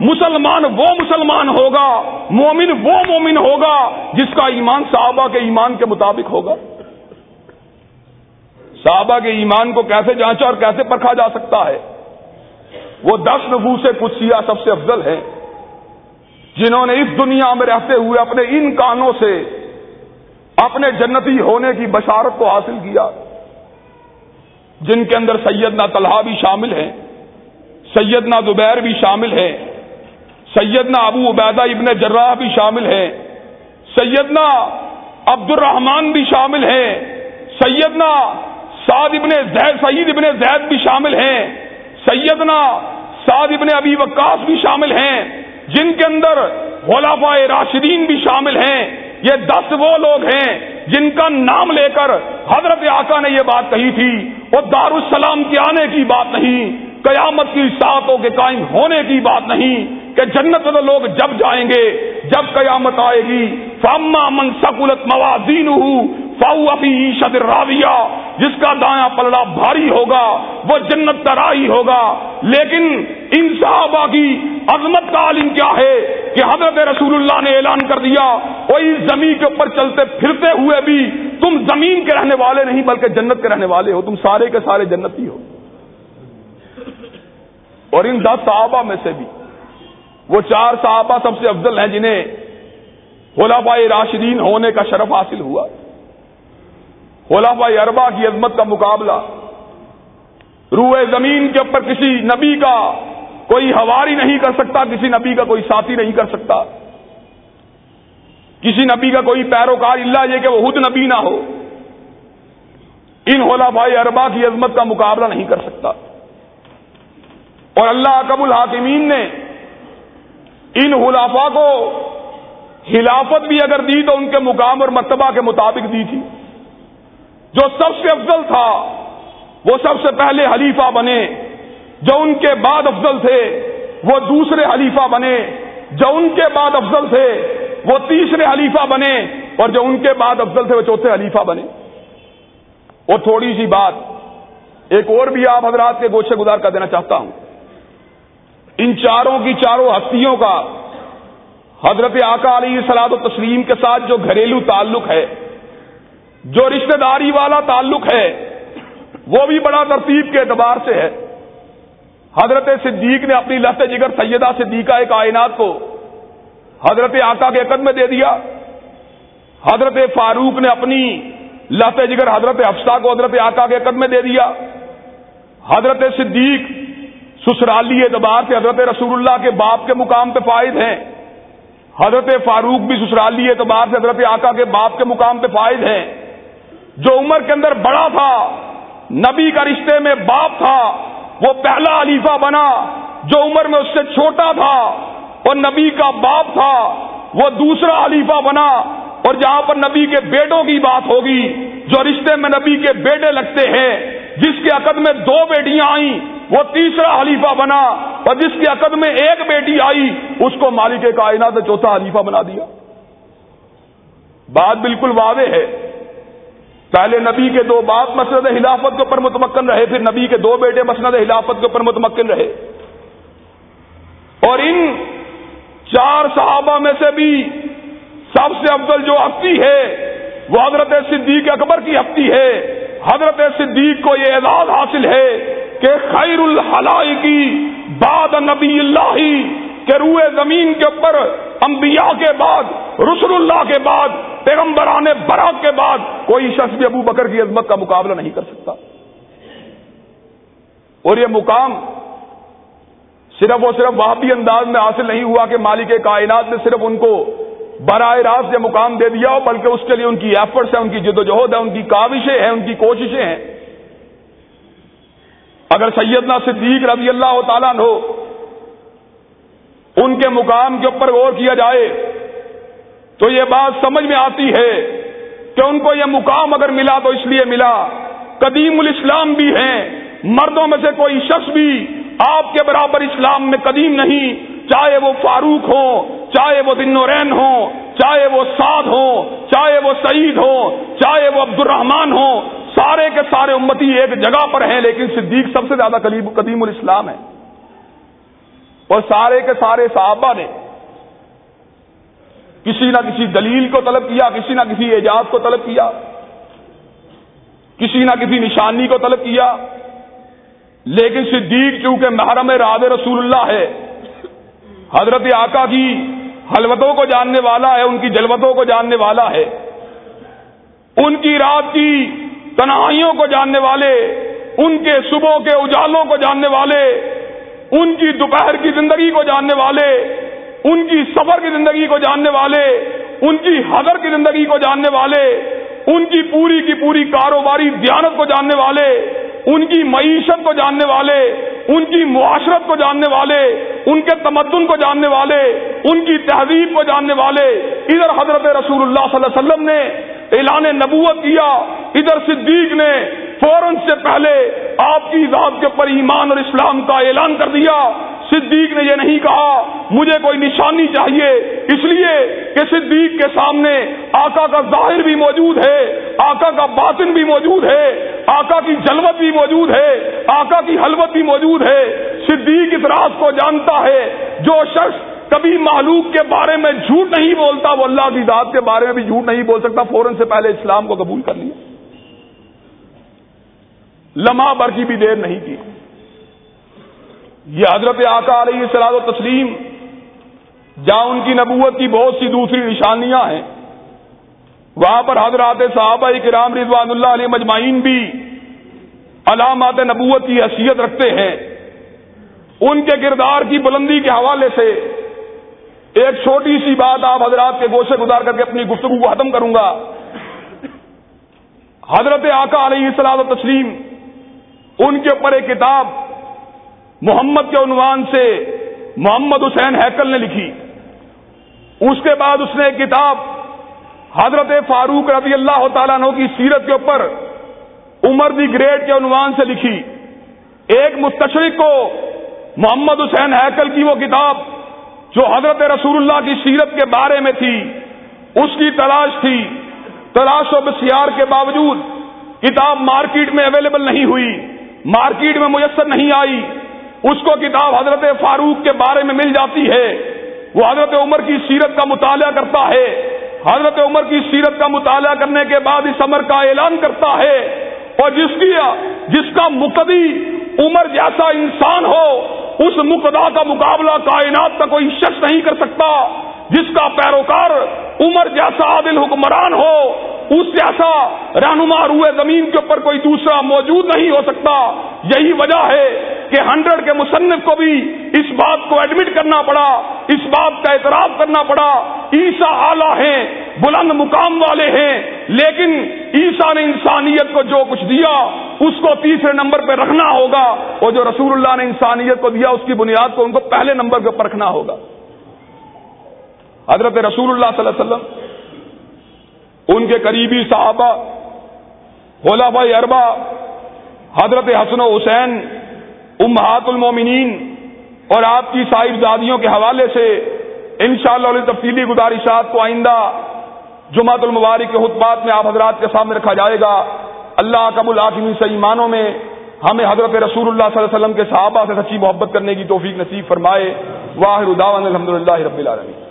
مسلمان وہ مسلمان ہوگا، مومن وہ مومن ہوگا جس کا ایمان صحابہ کے ایمان کے مطابق ہوگا۔ صحابہ کے ایمان کو کیسے جانچا اور کیسے پرکھا جا سکتا ہے؟ وہ دس نبو سے کچھ سیا سب سے افضل ہیں، جنہوں نے اس دنیا میں رہتے ہوئے اپنے ان کانوں سے اپنے جنتی ہونے کی بشارت کو حاصل کیا، جن کے اندر سیدنا طلحہ بھی شامل ہیں۔ سیدنا زبیر بھی شامل ہیں، سیدنا ابو عبیدہ ابن جراح بھی شامل ہیں، سیدنا عبد الرحمان بھی شامل ہیں، سیدنا سعد ابن زید، سعید ابن زید بھی شامل ہیں، سیدنا سعد ابن ابی وقاص بھی شامل ہیں، جن کے اندر غلافہ راشدین بھی شامل ہیں۔ یہ دس وہ لوگ ہیں جن کا نام لے کر حضرت آقا نے یہ بات کہی تھی وہ دارالسلام کے آنے کی بات نہیں۔ قیامت کی ساتوں کے قائم ہونے کی بات نہیں کہ جنت میں لوگ جب جائیں گے، جب قیامت آئے گی۔ فاما من سکولت موازین فاؤ ابھی شد راویہ جس کا دایاں پلڑا بھاری ہوگا، وہ جنت ترائی ہوگا۔ لیکن ان صحابہ کی عظمت کا عالم کیا ہے کہ حضرت رسول اللہ نے اعلان کر دیا وہ اس زمین کے اوپر چلتے پھرتے ہوئے بھی تم زمین کے رہنے والے نہیں، بلکہ جنت کے رہنے والے ہو، تم سارے کے سارے جنتی ہو۔ اور ان دس صحابہ میں سے بھی۔ وہ چار صحابہ سب سے افضل ہیں جنہیں خلافہ راشدین ہونے کا شرف حاصل ہوا۔ خلافہ اربا کی عظمت کا مقابلہ۔ روئے زمین کے اوپر کسی نبی کا کوئی ہواری نہیں کر سکتا، کسی نبی کا کوئی ساتھی نہیں کر سکتا۔ کسی نبی کا کوئی پیروکار اللہ یہ کہ وہ خود نبی نہ ہو۔ ان ہولا بھائی اربا کی عظمت کا مقابلہ نہیں کر سکتا۔ اور اللہ قب الحاکمین نے ان خلافا کو خلافت بھی اگر دی تو ان کے مقام اور مرتبہ کے مطابق دی تھی۔ جو سب سے افضل تھا، وہ سب سے پہلے حلیفہ بنے۔ جو ان کے بعد افضل تھے، وہ دوسرے حلیفہ بنے۔ جو ان کے بعد افضل تھے، وہ تیسرے حلیفہ بنے۔ اور جو ان کے بعد افضل تھے، وہ چوتھے حلیفہ بنے۔ اور تھوڑی سی بات، ایک اور بھی آپ حضرات کے گوشے گزار کر دینا چاہتا ہوں۔ ان چاروں کی چاروں ہستیوں کا حضرت آقا علیہ سلاد و تسلیم کے ساتھ جو گھریلو تعلق ہے، جو رشتہ داری والا تعلق ہے، وہ بھی بڑا ترتیب کے اعتبار سے ہے۔ حضرت صدیق نے اپنی لفظ جگر سیدہ صدیقہ کائنات کو حضرت آقا کے عقد میں دے دیا۔ حضرت فاروق نے اپنی لفظ جگر حضرت افسا کو حضرت آقا کے عقد میں دے دیا۔ حضرت صدیق سسرالی اعتبار سے حضرت رسول اللہ کے باپ کے مقام پہ فائد ہیں۔ حضرت فاروق بھی سسرالی اعتبار سے حضرت آقا کے باپ کے مقام پہ فائد ہیں۔ جو عمر کے اندر بڑا تھا، نبی کا رشتے میں باپ تھا، وہ پہلا علیفہ بنا۔ جو عمر میں اس سے چھوٹا تھا اور نبی کا باپ تھا، وہ دوسرا علیفہ بنا۔ اور جہاں پر نبی کے بیٹوں کی بات ہوگی، جو رشتے میں نبی کے بیٹے لگتے ہیں، جس کے عقد میں دو بیٹیاں آئیں وہ تیسرا حلیفہ بنا اور جس کے عقد میں ایک بیٹی آئی، اس کو مالک کائنات چوتھا حلیفہ بنا دیا۔ بات بالکل واضح ہے۔ پہلے نبی کے دو باپ مسند خلافت کے اوپر متمکن رہے، پھر نبی کے دو بیٹے مسند خلافت کے اوپر متمکن رہے۔ اور ان چار صحابہ میں سے بھی سب سے افضل جو ہفتی ہے، وہ حضرت صدیق اکبر کی ہفتی ہے۔ حضرت صدیق کو یہ اعزاز حاصل ہے کہ خیر الحلائی کی باد نبی اللہ کہ روئے زمین کے اوپر انبیاء کے بعد، رسول اللہ کے بعد، پیغمبران برات کے بعد کوئی شخص بھی ابو بکر کی عظمت کا مقابلہ نہیں کر سکتا۔ اور یہ مقام صرف اور صرف وہابی انداز میں حاصل نہیں ہوا کہ مالک کائنات نے صرف ان کو براہ راست یہ مقام دے دیا ہو بلکہ اس کے لیے ان کی ایفرٹس ہیں، ان کی جد و جہد ہے ان کی کاوشیں ہیں، ان کی کوششیں ہیں۔ اگر سیدنا صدیق رضی اللہ تعالیٰ ہو ان کے مقام کے اوپر غور کیا جائے تو یہ بات سمجھ میں آتی ہے کہ ان کو یہ مقام اگر ملا تو اس لیے ملا۔ قدیم الاسلام بھی ہیں، مردوں میں سے کوئی شخص بھی آپ کے برابر اسلام میں قدیم نہیں۔ چاہے وہ فاروق ہو چاہے وہ دنورین ہو چاہے وہ سعد ہو چاہے وہ سعید ہو چاہے وہ عبد الرحمان ہو سارے کے سارے امتی ایک جگہ پر ہیں، لیکن صدیق سب سے زیادہ قدیم الاسلام ہے۔ اور سارے کے سارے صحابہ نے کسی نہ کسی دلیل کو طلب کیا، کسی نہ کسی اعجاز کو طلب کیا، کسی نہ کسی نشانی کو طلب کیا۔ لیکن صدیق چونکہ محرم راز رسول اللہ ہے، حضرت آقا کی حلوتوں کو جاننے والا ہے، ان کی جلوتوں کو جاننے والا ہے، ان کی رات کی تنہائیوں کو جاننے والے ان کے صبح کے اجالوں کو جاننے والے ان کی دوپہر کی زندگی کو جاننے والے ان کی سفر کی زندگی کو جاننے والے ان کی حضر کی زندگی کو جاننے والے ان کی پوری کی پوری کاروباری دیانت کو جاننے والے ان کی معیشت کو جاننے والے ان کی معاشرت کو جاننے والے ان کے تمدن کو جاننے والے ان کی تہذیب کو جاننے والے ادھر حضرت رسول اللہ صلی اللہ علیہ وسلم نے اعلان نبوت کیا۔ ادھر صدیق نے فوراً سے پہلے آپ کی ذات کے اوپر ایمان اور اسلام کا اعلان کر دیا۔ صدیق نے یہ نہیں کہا، مجھے کوئی نشانی چاہیے۔ اس لیے کہ صدیق کے سامنے آقا کا ظاہر بھی موجود ہے، آقا کا باطن بھی موجود ہے، آقا کی جلوت بھی موجود ہے، آقا کی حلوت بھی موجود ہے۔ صدیق اس راز کو جانتا ہے، جو شخص کبھی معلوم کے بارے میں جھوٹ نہیں بولتا، وہ اللہ کی ذات کے بارے میں بھی جھوٹ نہیں بول سکتا، فوراً سے پہلے اسلام کو قبول کر لیا۔ لمحہ بھر کی بھی دیر نہیں کی۔ یہ حضرت آقا علیہ سلاد و تسلیم جہاں ان کی نبوت کی بہت سی دوسری نشانیاں ہیں، وہاں پر حضرات صحابہ کرام رضوان اللہ علیہ مجمعین بھی علامات نبوت کی حیثیت رکھتے ہیں۔ ان کے کردار کی بلندی کے حوالے سے ایک چھوٹی سی بات آپ حضرات کے گوشے گزار کر کے اپنی گفتگو کو ختم کروں گا۔ حضرت آقا علیہ السلام تسلیم ان کے اوپر ایک کتاب محمد کے عنوان سے محمد حسین ہیکل نے لکھی۔ اس کے بعد اس نے ایک کتاب حضرت فاروق رضی اللہ تعالیٰ عنہ کی سیرت کے اوپر عمر دی گریٹ کے عنوان سے لکھی۔ ایک مستشرق کو محمد حسین ہیکل کی وہ کتاب جو حضرت رسول اللہ کی سیرت کے بارے میں تھی، اس کی تلاش تھی۔ تلاش و بسیار کے باوجود کتاب مارکیٹ میں اویلیبل نہیں ہوئی، مارکیٹ میں میسر نہیں آئی۔ اس کو کتاب حضرت فاروق کے بارے میں مل جاتی ہے۔ وہ حضرت عمر کی سیرت کا مطالعہ کرتا ہے۔ حضرت عمر کی سیرت کا مطالعہ کرنے کے بعد اس عمر کا اعلان کرتا ہے۔ اور جس کی جس کا مقدی عمر جیسا انسان ہو اس مقدا کا مقابلہ کائنات کا کوئی شخص نہیں کر سکتا۔ جس کا پیروکار عمر جیسا عادل حکمران ہو، اس جیسا رہنما روئے زمین کے اوپر کوئی دوسرا موجود نہیں ہو سکتا۔ یہی وجہ ہے کہ ہنڈریڈ کے مصنف کو بھی اس بات کو ایڈمٹ کرنا پڑا، اس بات کا اعتراف کرنا پڑا۔ عیسا اعلی ہیں، بلند مقام والے ہیں، لیکن عیسا نے انسانیت کو جو کچھ دیا، اس کو تیسرے نمبر پہ رکھنا ہوگا۔ اور جو رسول اللہ نے انسانیت کو دیا، اس کی بنیاد کو ان کو پہلے نمبر پہ رکھنا ہوگا۔ حضرت رسول اللہ صلی اللہ علیہ وسلم، ان کے قریبی صحابہ بھائی اربا حضرت حسن و حسین، امہات المومنین اور آپ کی صاحب کے حوالے سے انشاءاللہ شاء تفصیلی گزارشات کو آئندہ جمعۃ المبارک کے خطبات میں آپ حضرات کے سامنے رکھا جائے گا۔ اللہ قبل العاقمی سے ایمانوں میں ہمیں حضرت رسول اللہ صلی اللہ علیہ وسلم کے صحابہ سے سچی محبت کرنے کی توفیق نصیب فرمائے۔ واہر الداون الحمد للہ رب العالمین۔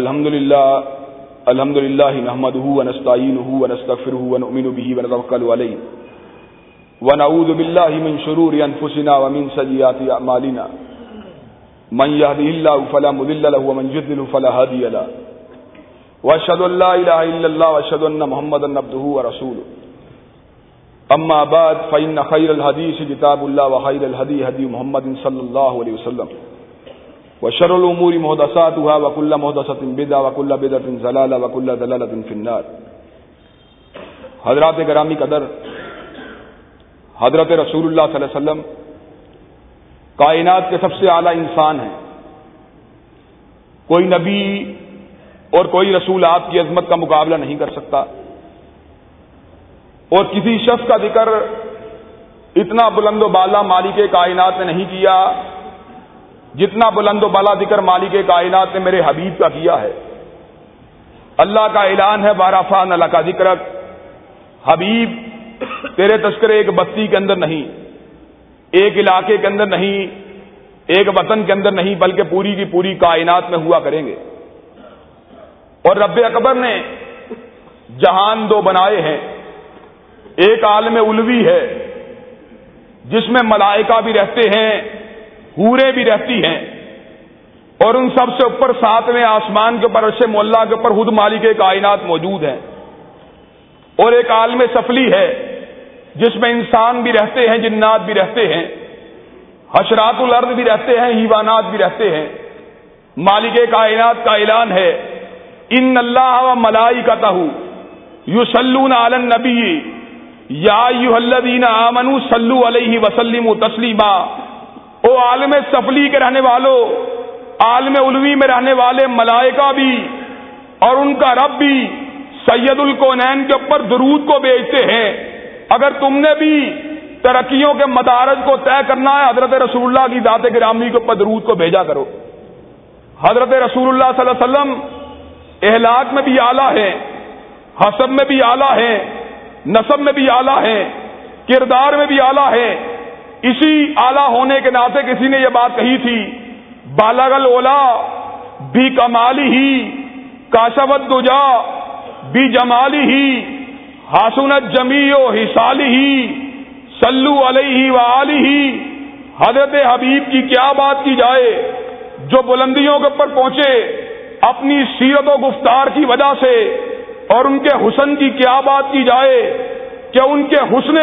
الحمد لله الحمد لله نحمده ونستعينه ونستغفره ونؤمن به ونتوكل عليه ونعوذ بالله من شرور انفسنا ومن سيئات اعمالنا. من يهده الله فلا مضل له ومن يضلل فلا هادي له. واشهد ان لا اله الا الله واشهد ان محمدا عبده ورسوله اما بعد فان خير الحديث كتاب الله وخير الهدي هدي محمد صلى الله عليه وسلم. وشر الامور محدثاتها وكل محدثه بدعه وكل بدعه ضلاله وكل ضلاله في النار. حضرات گرامی قدر، حضرت رسول اللہ صلی اللہ علیہ وسلم کائنات کے سب سے اعلی انسان ہیں۔ کوئی نبی اور کوئی رسول آپ کی عظمت کا مقابلہ نہیں کر سکتا۔ اور کسی شخص کا ذکر اتنا بلند و بالا مالک کائنات نے نہیں کیا۔ جتنا بلند و بالا ذکر مالک کائنات نے میرے حبیب کا کیا ہے۔ اللہ کا اعلان ہے، بارہ فان اللہ کا ذکر حبیب، تیرے تذکرے ایک بستی کے اندر نہیں، ایک علاقے کے اندر نہیں، ایک وطن کے اندر نہیں، بلکہ پوری کی پوری کائنات میں ہوا کریں گے۔ اور رب اکبر نے جہان دو بنائے ہیں۔ ایک عالم الوی ہے، جس میں ملائکہ بھی رہتے ہیں پورے بھی رہتی ہیں۔ اور ان سب سے اوپر ساتویں آسمان کے اوپر، عرش مولا کے اوپر خود مالک کائنات موجود ہیں۔ اور ایک عالم سفلی ہے، جس میں انسان بھی رہتے ہیں، جنات بھی رہتے ہیں۔ حشرات الارض بھی رہتے ہیں ہیوانات بھی رہتے ہیں۔ مالک کائنات کا اعلان ہے، ان اللہ و ملائی کا تہ یو سلون عالن نبی یا یو الدین آمن سلو علیہ وسلم تسلیمہ او عالم سفلی کے رہنے والوں عالم علوی میں رہنے والے ملائکہ بھی اور ان کا رب بھی سید الکونین کے اوپر درود کو بیچتے ہیں۔ اگر تم نے بھی ترقیوں کے مدارج کو طے کرنا ہے، حضرت رسول اللہ کی ذات گرامی کے اوپر درود کو بھیجا کرو۔ حضرت رسول اللہ صلی اللہ علیہ وسلم اہلاک میں بھی اعلیٰ ہیں، حسب میں بھی اعلیٰ ہیں، نصب میں بھی اعلیٰ ہیں، کردار میں بھی اعلیٰ ہیں۔ اسی آلہ ہونے کے ناطے کسی نے یہ بات کہی تھی بالاگل اولا بھی کمالی ہی کاشوت دجا بھی جمالی ہی ہاسنت جمی و حسالی ہی سلو علیہ و علی ہی۔ حضرت حبیب کی کیا بات کی جائے؟ جو بلندیوں کے اوپر پہنچے، اپنی سیرت و گفتار کی وجہ سے، اور ان کے حسن کی کیا بات کی جائے کہ ان کے حسن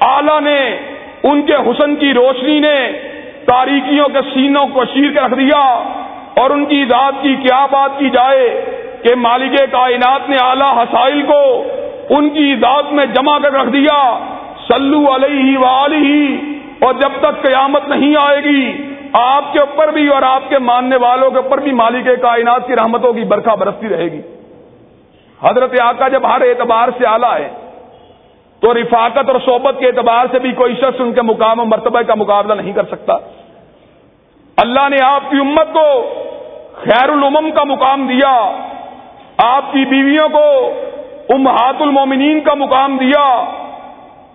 آلہ نے ان کے حسن کی روشنی نے تاریکیوں کے سینوں کو شیر کے رکھ دیا اور ان کی ذات کی کیا بات کی جائے کہ مالک کائنات نے اعلی حسائل کو ان کی ذات میں جمع کر رکھ دیا سلو علیہ و اور جب تک قیامت نہیں آئے گی، آپ کے اوپر بھی اور آپ کے ماننے والوں کے اوپر بھی مالک کائنات کی رحمتوں کی برکھا برستی رہے گی۔ حضرت آقا جب ہر اعتبار سے آلہ ہے تو رفاقت اور صحبت کے اعتبار سے بھی کوئی شخص ان کے مقام و مرتبہ کا مقابلہ نہیں کر سکتا۔ اللہ نے آپ کی امت کو خیر الامم کا مقام دیا، آپ کی بیویوں کو امہات المومنین کا مقام دیا،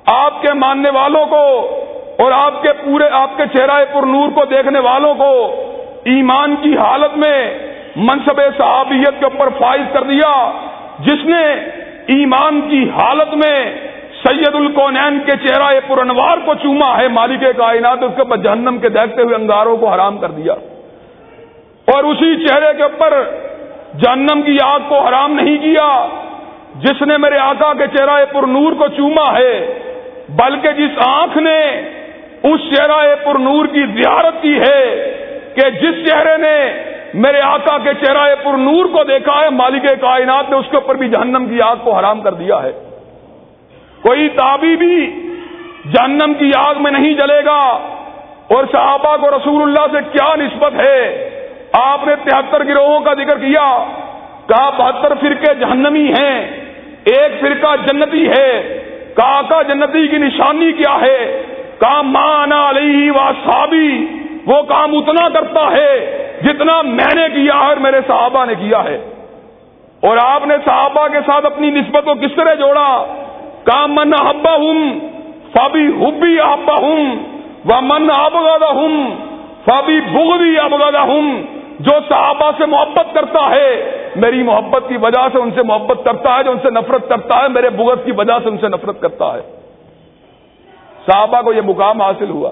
آپ کے ماننے والوں کو اور آپ کے پورے، آپ کے چہرہ پر نور کو دیکھنے والوں کو ایمان کی حالت میں منصب صحابیت کے اوپر فائز کر دیا، جس نے ایمان کی حالت میں سید القونین کے چہرہ پر انوار کو چوما ہے مالک کائنات، اس کے اوپر جہنم کے دیکھتے ہوئے انگاروں کو حرام کر دیا۔ اور اسی چہرے کے اوپر جہنم کی آگ کو حرام نہیں کیا، جس نے میرے آقا کے چہرہ پر نور کو چوما ہے، بلکہ جس آنکھ نے اس چہرہ پر نور کی زیارت کی ہے کہ جس چہرے نے میرے آقا کے چہرہ پر نور کو دیکھا ہے، مالک کائنات نے اس کے اوپر بھی جہنم کی آگ کو حرام کر دیا ہے۔ کوئی تابی بھی جہنم کی آگ میں نہیں جلے گا۔ اور صحابہ کو رسول اللہ سے کیا نسبت ہے؟ آپ نے تہتر گروہوں کا ذکر کیا کہا بہتر فرقے جہنمی ہیں، ایک فرقہ جنتی ہے۔ کہا کا جنتی کی نشانی کیا ہے؟ کام مانا علیہ و صحابی وہ کام اتنا کرتا ہے جتنا میں نے کیا ہے اور میرے صحابہ نے کیا ہے۔ اور آپ نے صحابہ کے ساتھ اپنی نسبت کو کس طرح جوڑا؟ کام من حبا ہوں فابی حبی احبا ہوں و من ابغدہ ہوں فابی بغدی ابغدہ ہوں جو صحابہ سے محبت کرتا ہے، میری محبت کی وجہ سے ان سے محبت کرتا ہے، جو ان سے نفرت کرتا ہے، میرے بغض کی وجہ سے ان سے نفرت کرتا ہے۔ صحابہ کو یہ مقام حاصل ہوا۔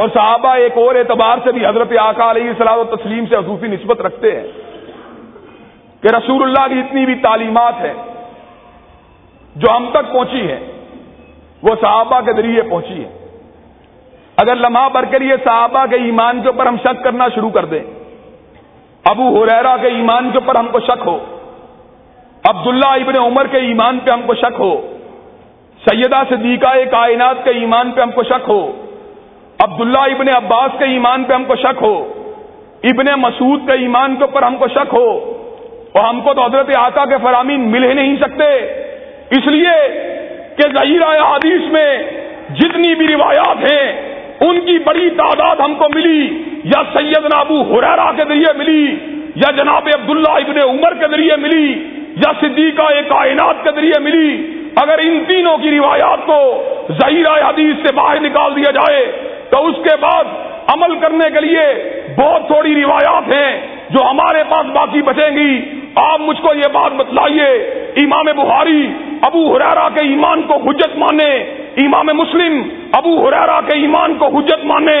اور صحابہ ایک اور اعتبار سے بھی حضرت آقا علیہ السلام و تسلیم سے حصوصی نسبت رکھتے ہیں کہ رسول اللہ کی اتنی بھی تعلیمات ہیں۔ جو ہم تک پہنچی ہیں وہ صحابہ کے ذریعے پہنچی ہے۔ اگر لمحہ بھر کے لیے صحابہ کے ایمان کے اوپر ہم شک کرنا شروع کر دیں، ابو حریرا کے ایمان کے اوپر ہم کو شک ہو، عبداللہ ابن عمر کے ایمان پہ ہم کو شک ہو، سیدہ صدیقہ کائنات کے ایمان پہ ہم کو شک ہو، عبداللہ ابن عباس کے ایمان پہ ہم کو شک ہو، ابن مسعود کے ایمان کے اوپر ہم کو شک ہو، اور ہم کو تو حضرت آقا کے فرامین مل ہی نہیں سکتے۔ اس لیے کہ ظہیر حدیث میں جتنی بھی روایات ہیں، ان کی بڑی تعداد ہم کو ملی، یا سید نابو حریرا کے ذریعے ملی، یا جناب عبداللہ ابن عمر کے ذریعے ملی، یا صدیقہ کائنات کے ذریعے ملی۔ اگر ان تینوں کی روایات کو ظہیر حدیث سے باہر نکال دیا جائے، تو اس کے بعد عمل کرنے کے لیے بہت تھوڑی روایات ہیں جو ہمارے پاس باقی بچیں گی۔ آپ مجھ کو یہ بات بتلائیے، امام بخاری ابو ہرارا کے ایمان کو حجت مانے، امام مسلم ابو حرارا کے ایمان کو حجت مانے،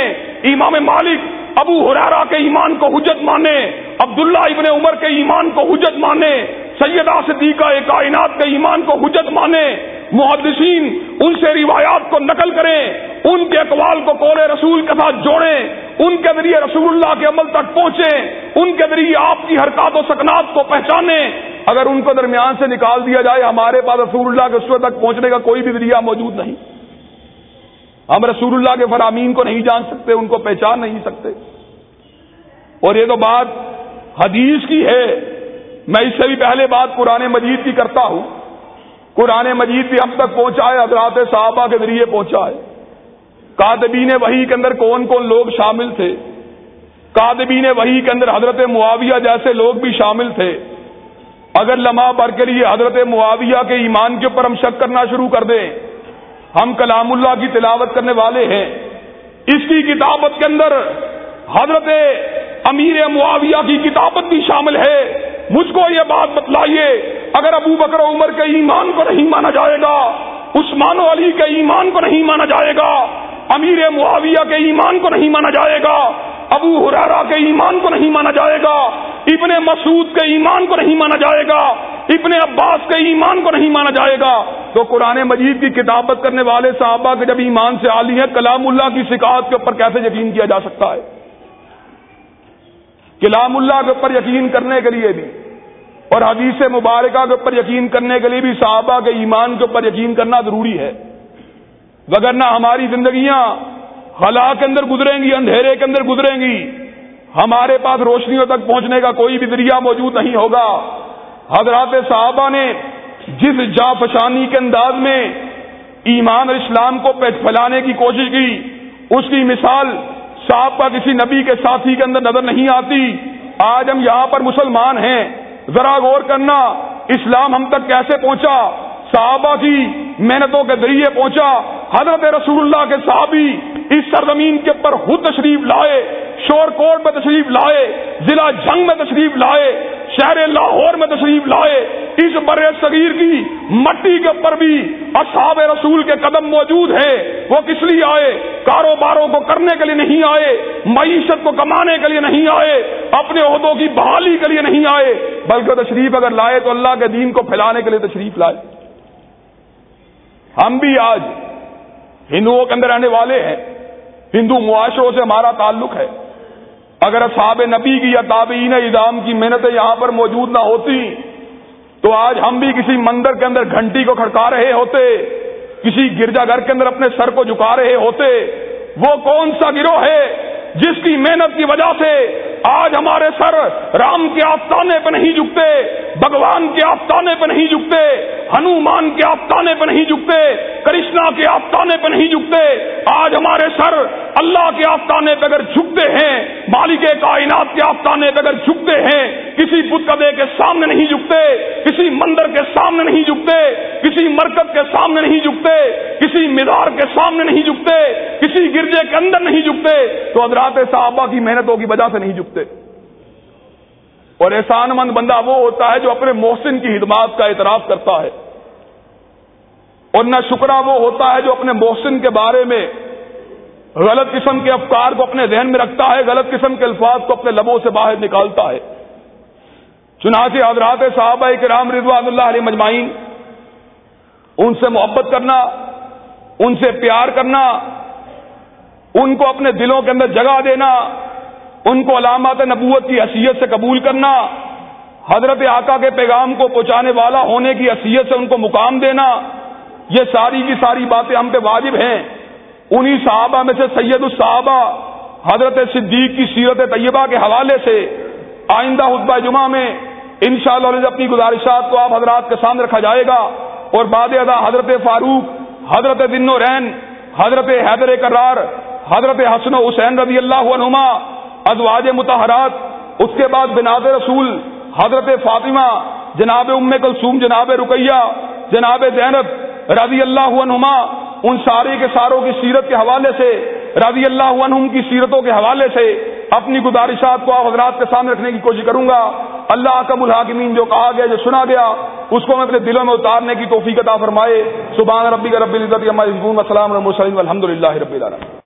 امام مالک ابو حرارا کے ایمان کو حجت مانے، عبداللہ ابن عمر کے ایمان کو حجت مانے، سیدہ صدیقہ کائنات کے ایمان کو حجت مانے محدثین ان سے روایات کو نقل کریں، ان کے اقوال کو قول رسول کے ساتھ جوڑیں، ان کے ذریعے رسول اللہ کے عمل تک پہنچیں، ان کے ذریعے آپ کی حرکات و سکنات کو پہچانیں۔ اگر ان کو درمیان سے نکال دیا جائے، ہمارے پاس رسول اللہ کے اس تک پہنچنے کا کوئی بھی ذریعہ موجود نہیں۔ ہم رسول اللہ کے فرامین کو نہیں جان سکتے، ان کو پہچان نہیں سکتے۔ اور یہ تو بات حدیث کی ہے۔ میں اس سے بھی پہلے بات قرآن مجید کی کرتا ہوں۔ قرآن مجید بھی ہم تک پہنچا ہے، حضرات صحابہ کے ذریعے پہنچا ہے۔ کادبین وحی کے اندر کون کون لوگ شامل تھے؟ کادبین وحی کے اندر حضرت معاویہ جیسے لوگ بھی شامل تھے۔ اگر لمحہ بھر کے لیے حضرت معاویہ کے ایمان کے اوپر ہم شک کرنا شروع کر دیں، ہم کلام اللہ کی تلاوت کرنے والے ہیں۔ اس کی کتابت کے اندر حضرت امیر معاویہ کی کتابت بھی شامل ہے۔ مجھ کو یہ بات بتلائیے اگر ابو بکر عمر کے ایمان کو نہیں مانا جائے گا، عثمان و علی کے ایمان کو نہیں مانا جائے گا، امیر معاویہ کے ایمان کو نہیں مانا جائے گا، ابو حرارا کے ایمان کو نہیں مانا جائے گا، ابن مسعود کے ایمان کو نہیں مانا جائے گا، ابن عباس کے ایمان کو نہیں مانا جائے گا۔ تو قرآن مجید کی کتابت کرنے والے صحابہ کے جب ایمان سے عالی ہیں، کلام اللہ کی شکایت کے اوپر کیسے یقین کیا جا سکتا ہے؟ کلام اللہ کے اوپر یقین کرنے کے لیے بھی۔ اور حدیث مبارکہ کے اوپر یقین کرنے کے لیے بھی صحابہ کے ایمان کے اوپر یقین کرنا ضروری ہے۔ وگرنہ ہماری زندگیاں خلا کے اندر گزریں گی، اندھیرے کے اندر گزریں گی، ہمارے پاس روشنیوں تک پہنچنے کا کوئی بھی ذریعہ موجود نہیں ہوگا۔ حضرات صحابہ نے جس جا فشانی کے انداز میں ایمان اور اسلام کو پھیلانے کی کوشش کی، اس کی مثال صحابہ کسی نبی کے ساتھی کے اندر نظر نہیں آتی۔ آج ہم یہاں پر مسلمان ہیں۔ ذرا غور کرنا، اسلام ہم تک کیسے پہنچا؟ صحابہ کی محنتوں کے ذریعے پہنچا، حضرت رسول اللہ کے صحابی اس سرزمین کے پر خود تشریف لائے، شور کوٹ میں تشریف لائے، ضلع جنگ میں تشریف لائے، شہر لاہور میں تشریف لائے، اس بر صغیر کی مٹی کے اوپر بھی اصحاب رسول کے قدم موجود ہیں۔ وہ کس لیے آئے؟ کاروباروں کو کرنے کے لیے نہیں آئے، معیشت کو کمانے کے لیے نہیں آئے، اپنے عہدوں کی بحالی کے لیے نہیں آئے، بلکہ تشریف اگر لائے تو اللہ کے دین کو پھیلانے کے لیے تشریف لائے۔ ہم بھی آج ہندوؤں کے اندر رہنے والے ہیں۔ ہندو معاشروں سے ہمارا تعلق ہے۔ اگر صحاب نبی کی یا تابعین ادام کی محنتیں یہاں پر موجود نہ ہوتی، تو آج ہم بھی کسی مندر کے اندر گھنٹی کو کھڑکا رہے ہوتے، کسی گرجا گھر کے اندر اپنے سر کو جھکا رہے ہوتے۔ وہ کون سا گروہ ہے جس کی محنت کی وجہ سے آج ہمارے سر رام کے آفتانے پہ نہیں جھکتے؟ بھگوان کے آفتانے پہ نہیں جھکتے، ہنومان کے آفتانے پہ نہیں جھکتے، کرشنا کے آفتانے پہ نہیں جھکتے۔ آج ہمارے سر اللہ کے آفتانے پہ اگر جھکتے ہیں، مالک کائنات کے آفتانے پہ اگر جھکتے ہیں، کسی بت کدے کے سامنے نہیں جھکتے، کسی مندر کے سامنے نہیں جھکتے، کسی مرکز کے سامنے نہیں جھکتے، کسی مزار کے سامنے نہیں جھکتے، کسی گرجے کے اندر نہیں جھکتے، تو حضرات صحابہ کی محنتوں کی وجہ سے نہیں جھکتے۔ اور احسان مند بندہ وہ ہوتا ہے جو اپنے محسن کی خدمات کا اعتراف کرتا ہے۔ اور نہ شکرا وہ ہوتا ہے جو اپنے محسن کے بارے میں غلط قسم کے افکار کو اپنے ذہن میں رکھتا ہے، غلط قسم کے الفاظ کو اپنے لبوں سے باہر نکالتا ہے۔ چنانچہ حضرات صحابہ کرام رضوان اللہ علیہ مجمعین، ان سے محبت کرنا، ان سے پیار کرنا، ان کو اپنے دلوں کے اندر جگہ دینا ان کو علامات نبوت کی حیثیت سے قبول کرنا، حضرت آقا کے پیغام کو پہنچانے والا ہونے کی حیثیت سے ان کو مقام دینا، یہ ساری کی ساری باتیں ہم پہ واجب ہیں۔ انہی صحابہ میں سے سید الصحابہ حضرت صدیق کی سیرت طیبہ کے حوالے سے آئندہ حتبہ جمعہ میں ان شاء اللہ اپنی گزارشات کو آپ حضرات کے سامنے رکھا جائے گا اور بعد ادا حضرت فاروق، حضرت دن و رین حضرت حیدر کرار، حضرت حسن و حسین رضی اللہ عنہما ازواج متحرات اس کے بعد بناد رسول، حضرت فاطمہ، جناب ام کلثوم، جناب رقیہ، جناب زینب رضی اللہ عنہما، ان سارے کے ساروں کی سیرت کے حوالے سے، رضی اللہ عنہم کی سیرتوں کے حوالے سے اپنی گزارشات کو آپ حضرات کے سامنے رکھنے کی کوشش کروں گا۔ اللہ کا الحاکمین جو کہا گیا، جو سنا گیا، اس کو میں اپنے دلوں میں اتارنے کی توفیق عطا فرمائے۔ سبحان ربی کا رب العزت السلام علیہ وسلم الحمد للہ رب العالمین۔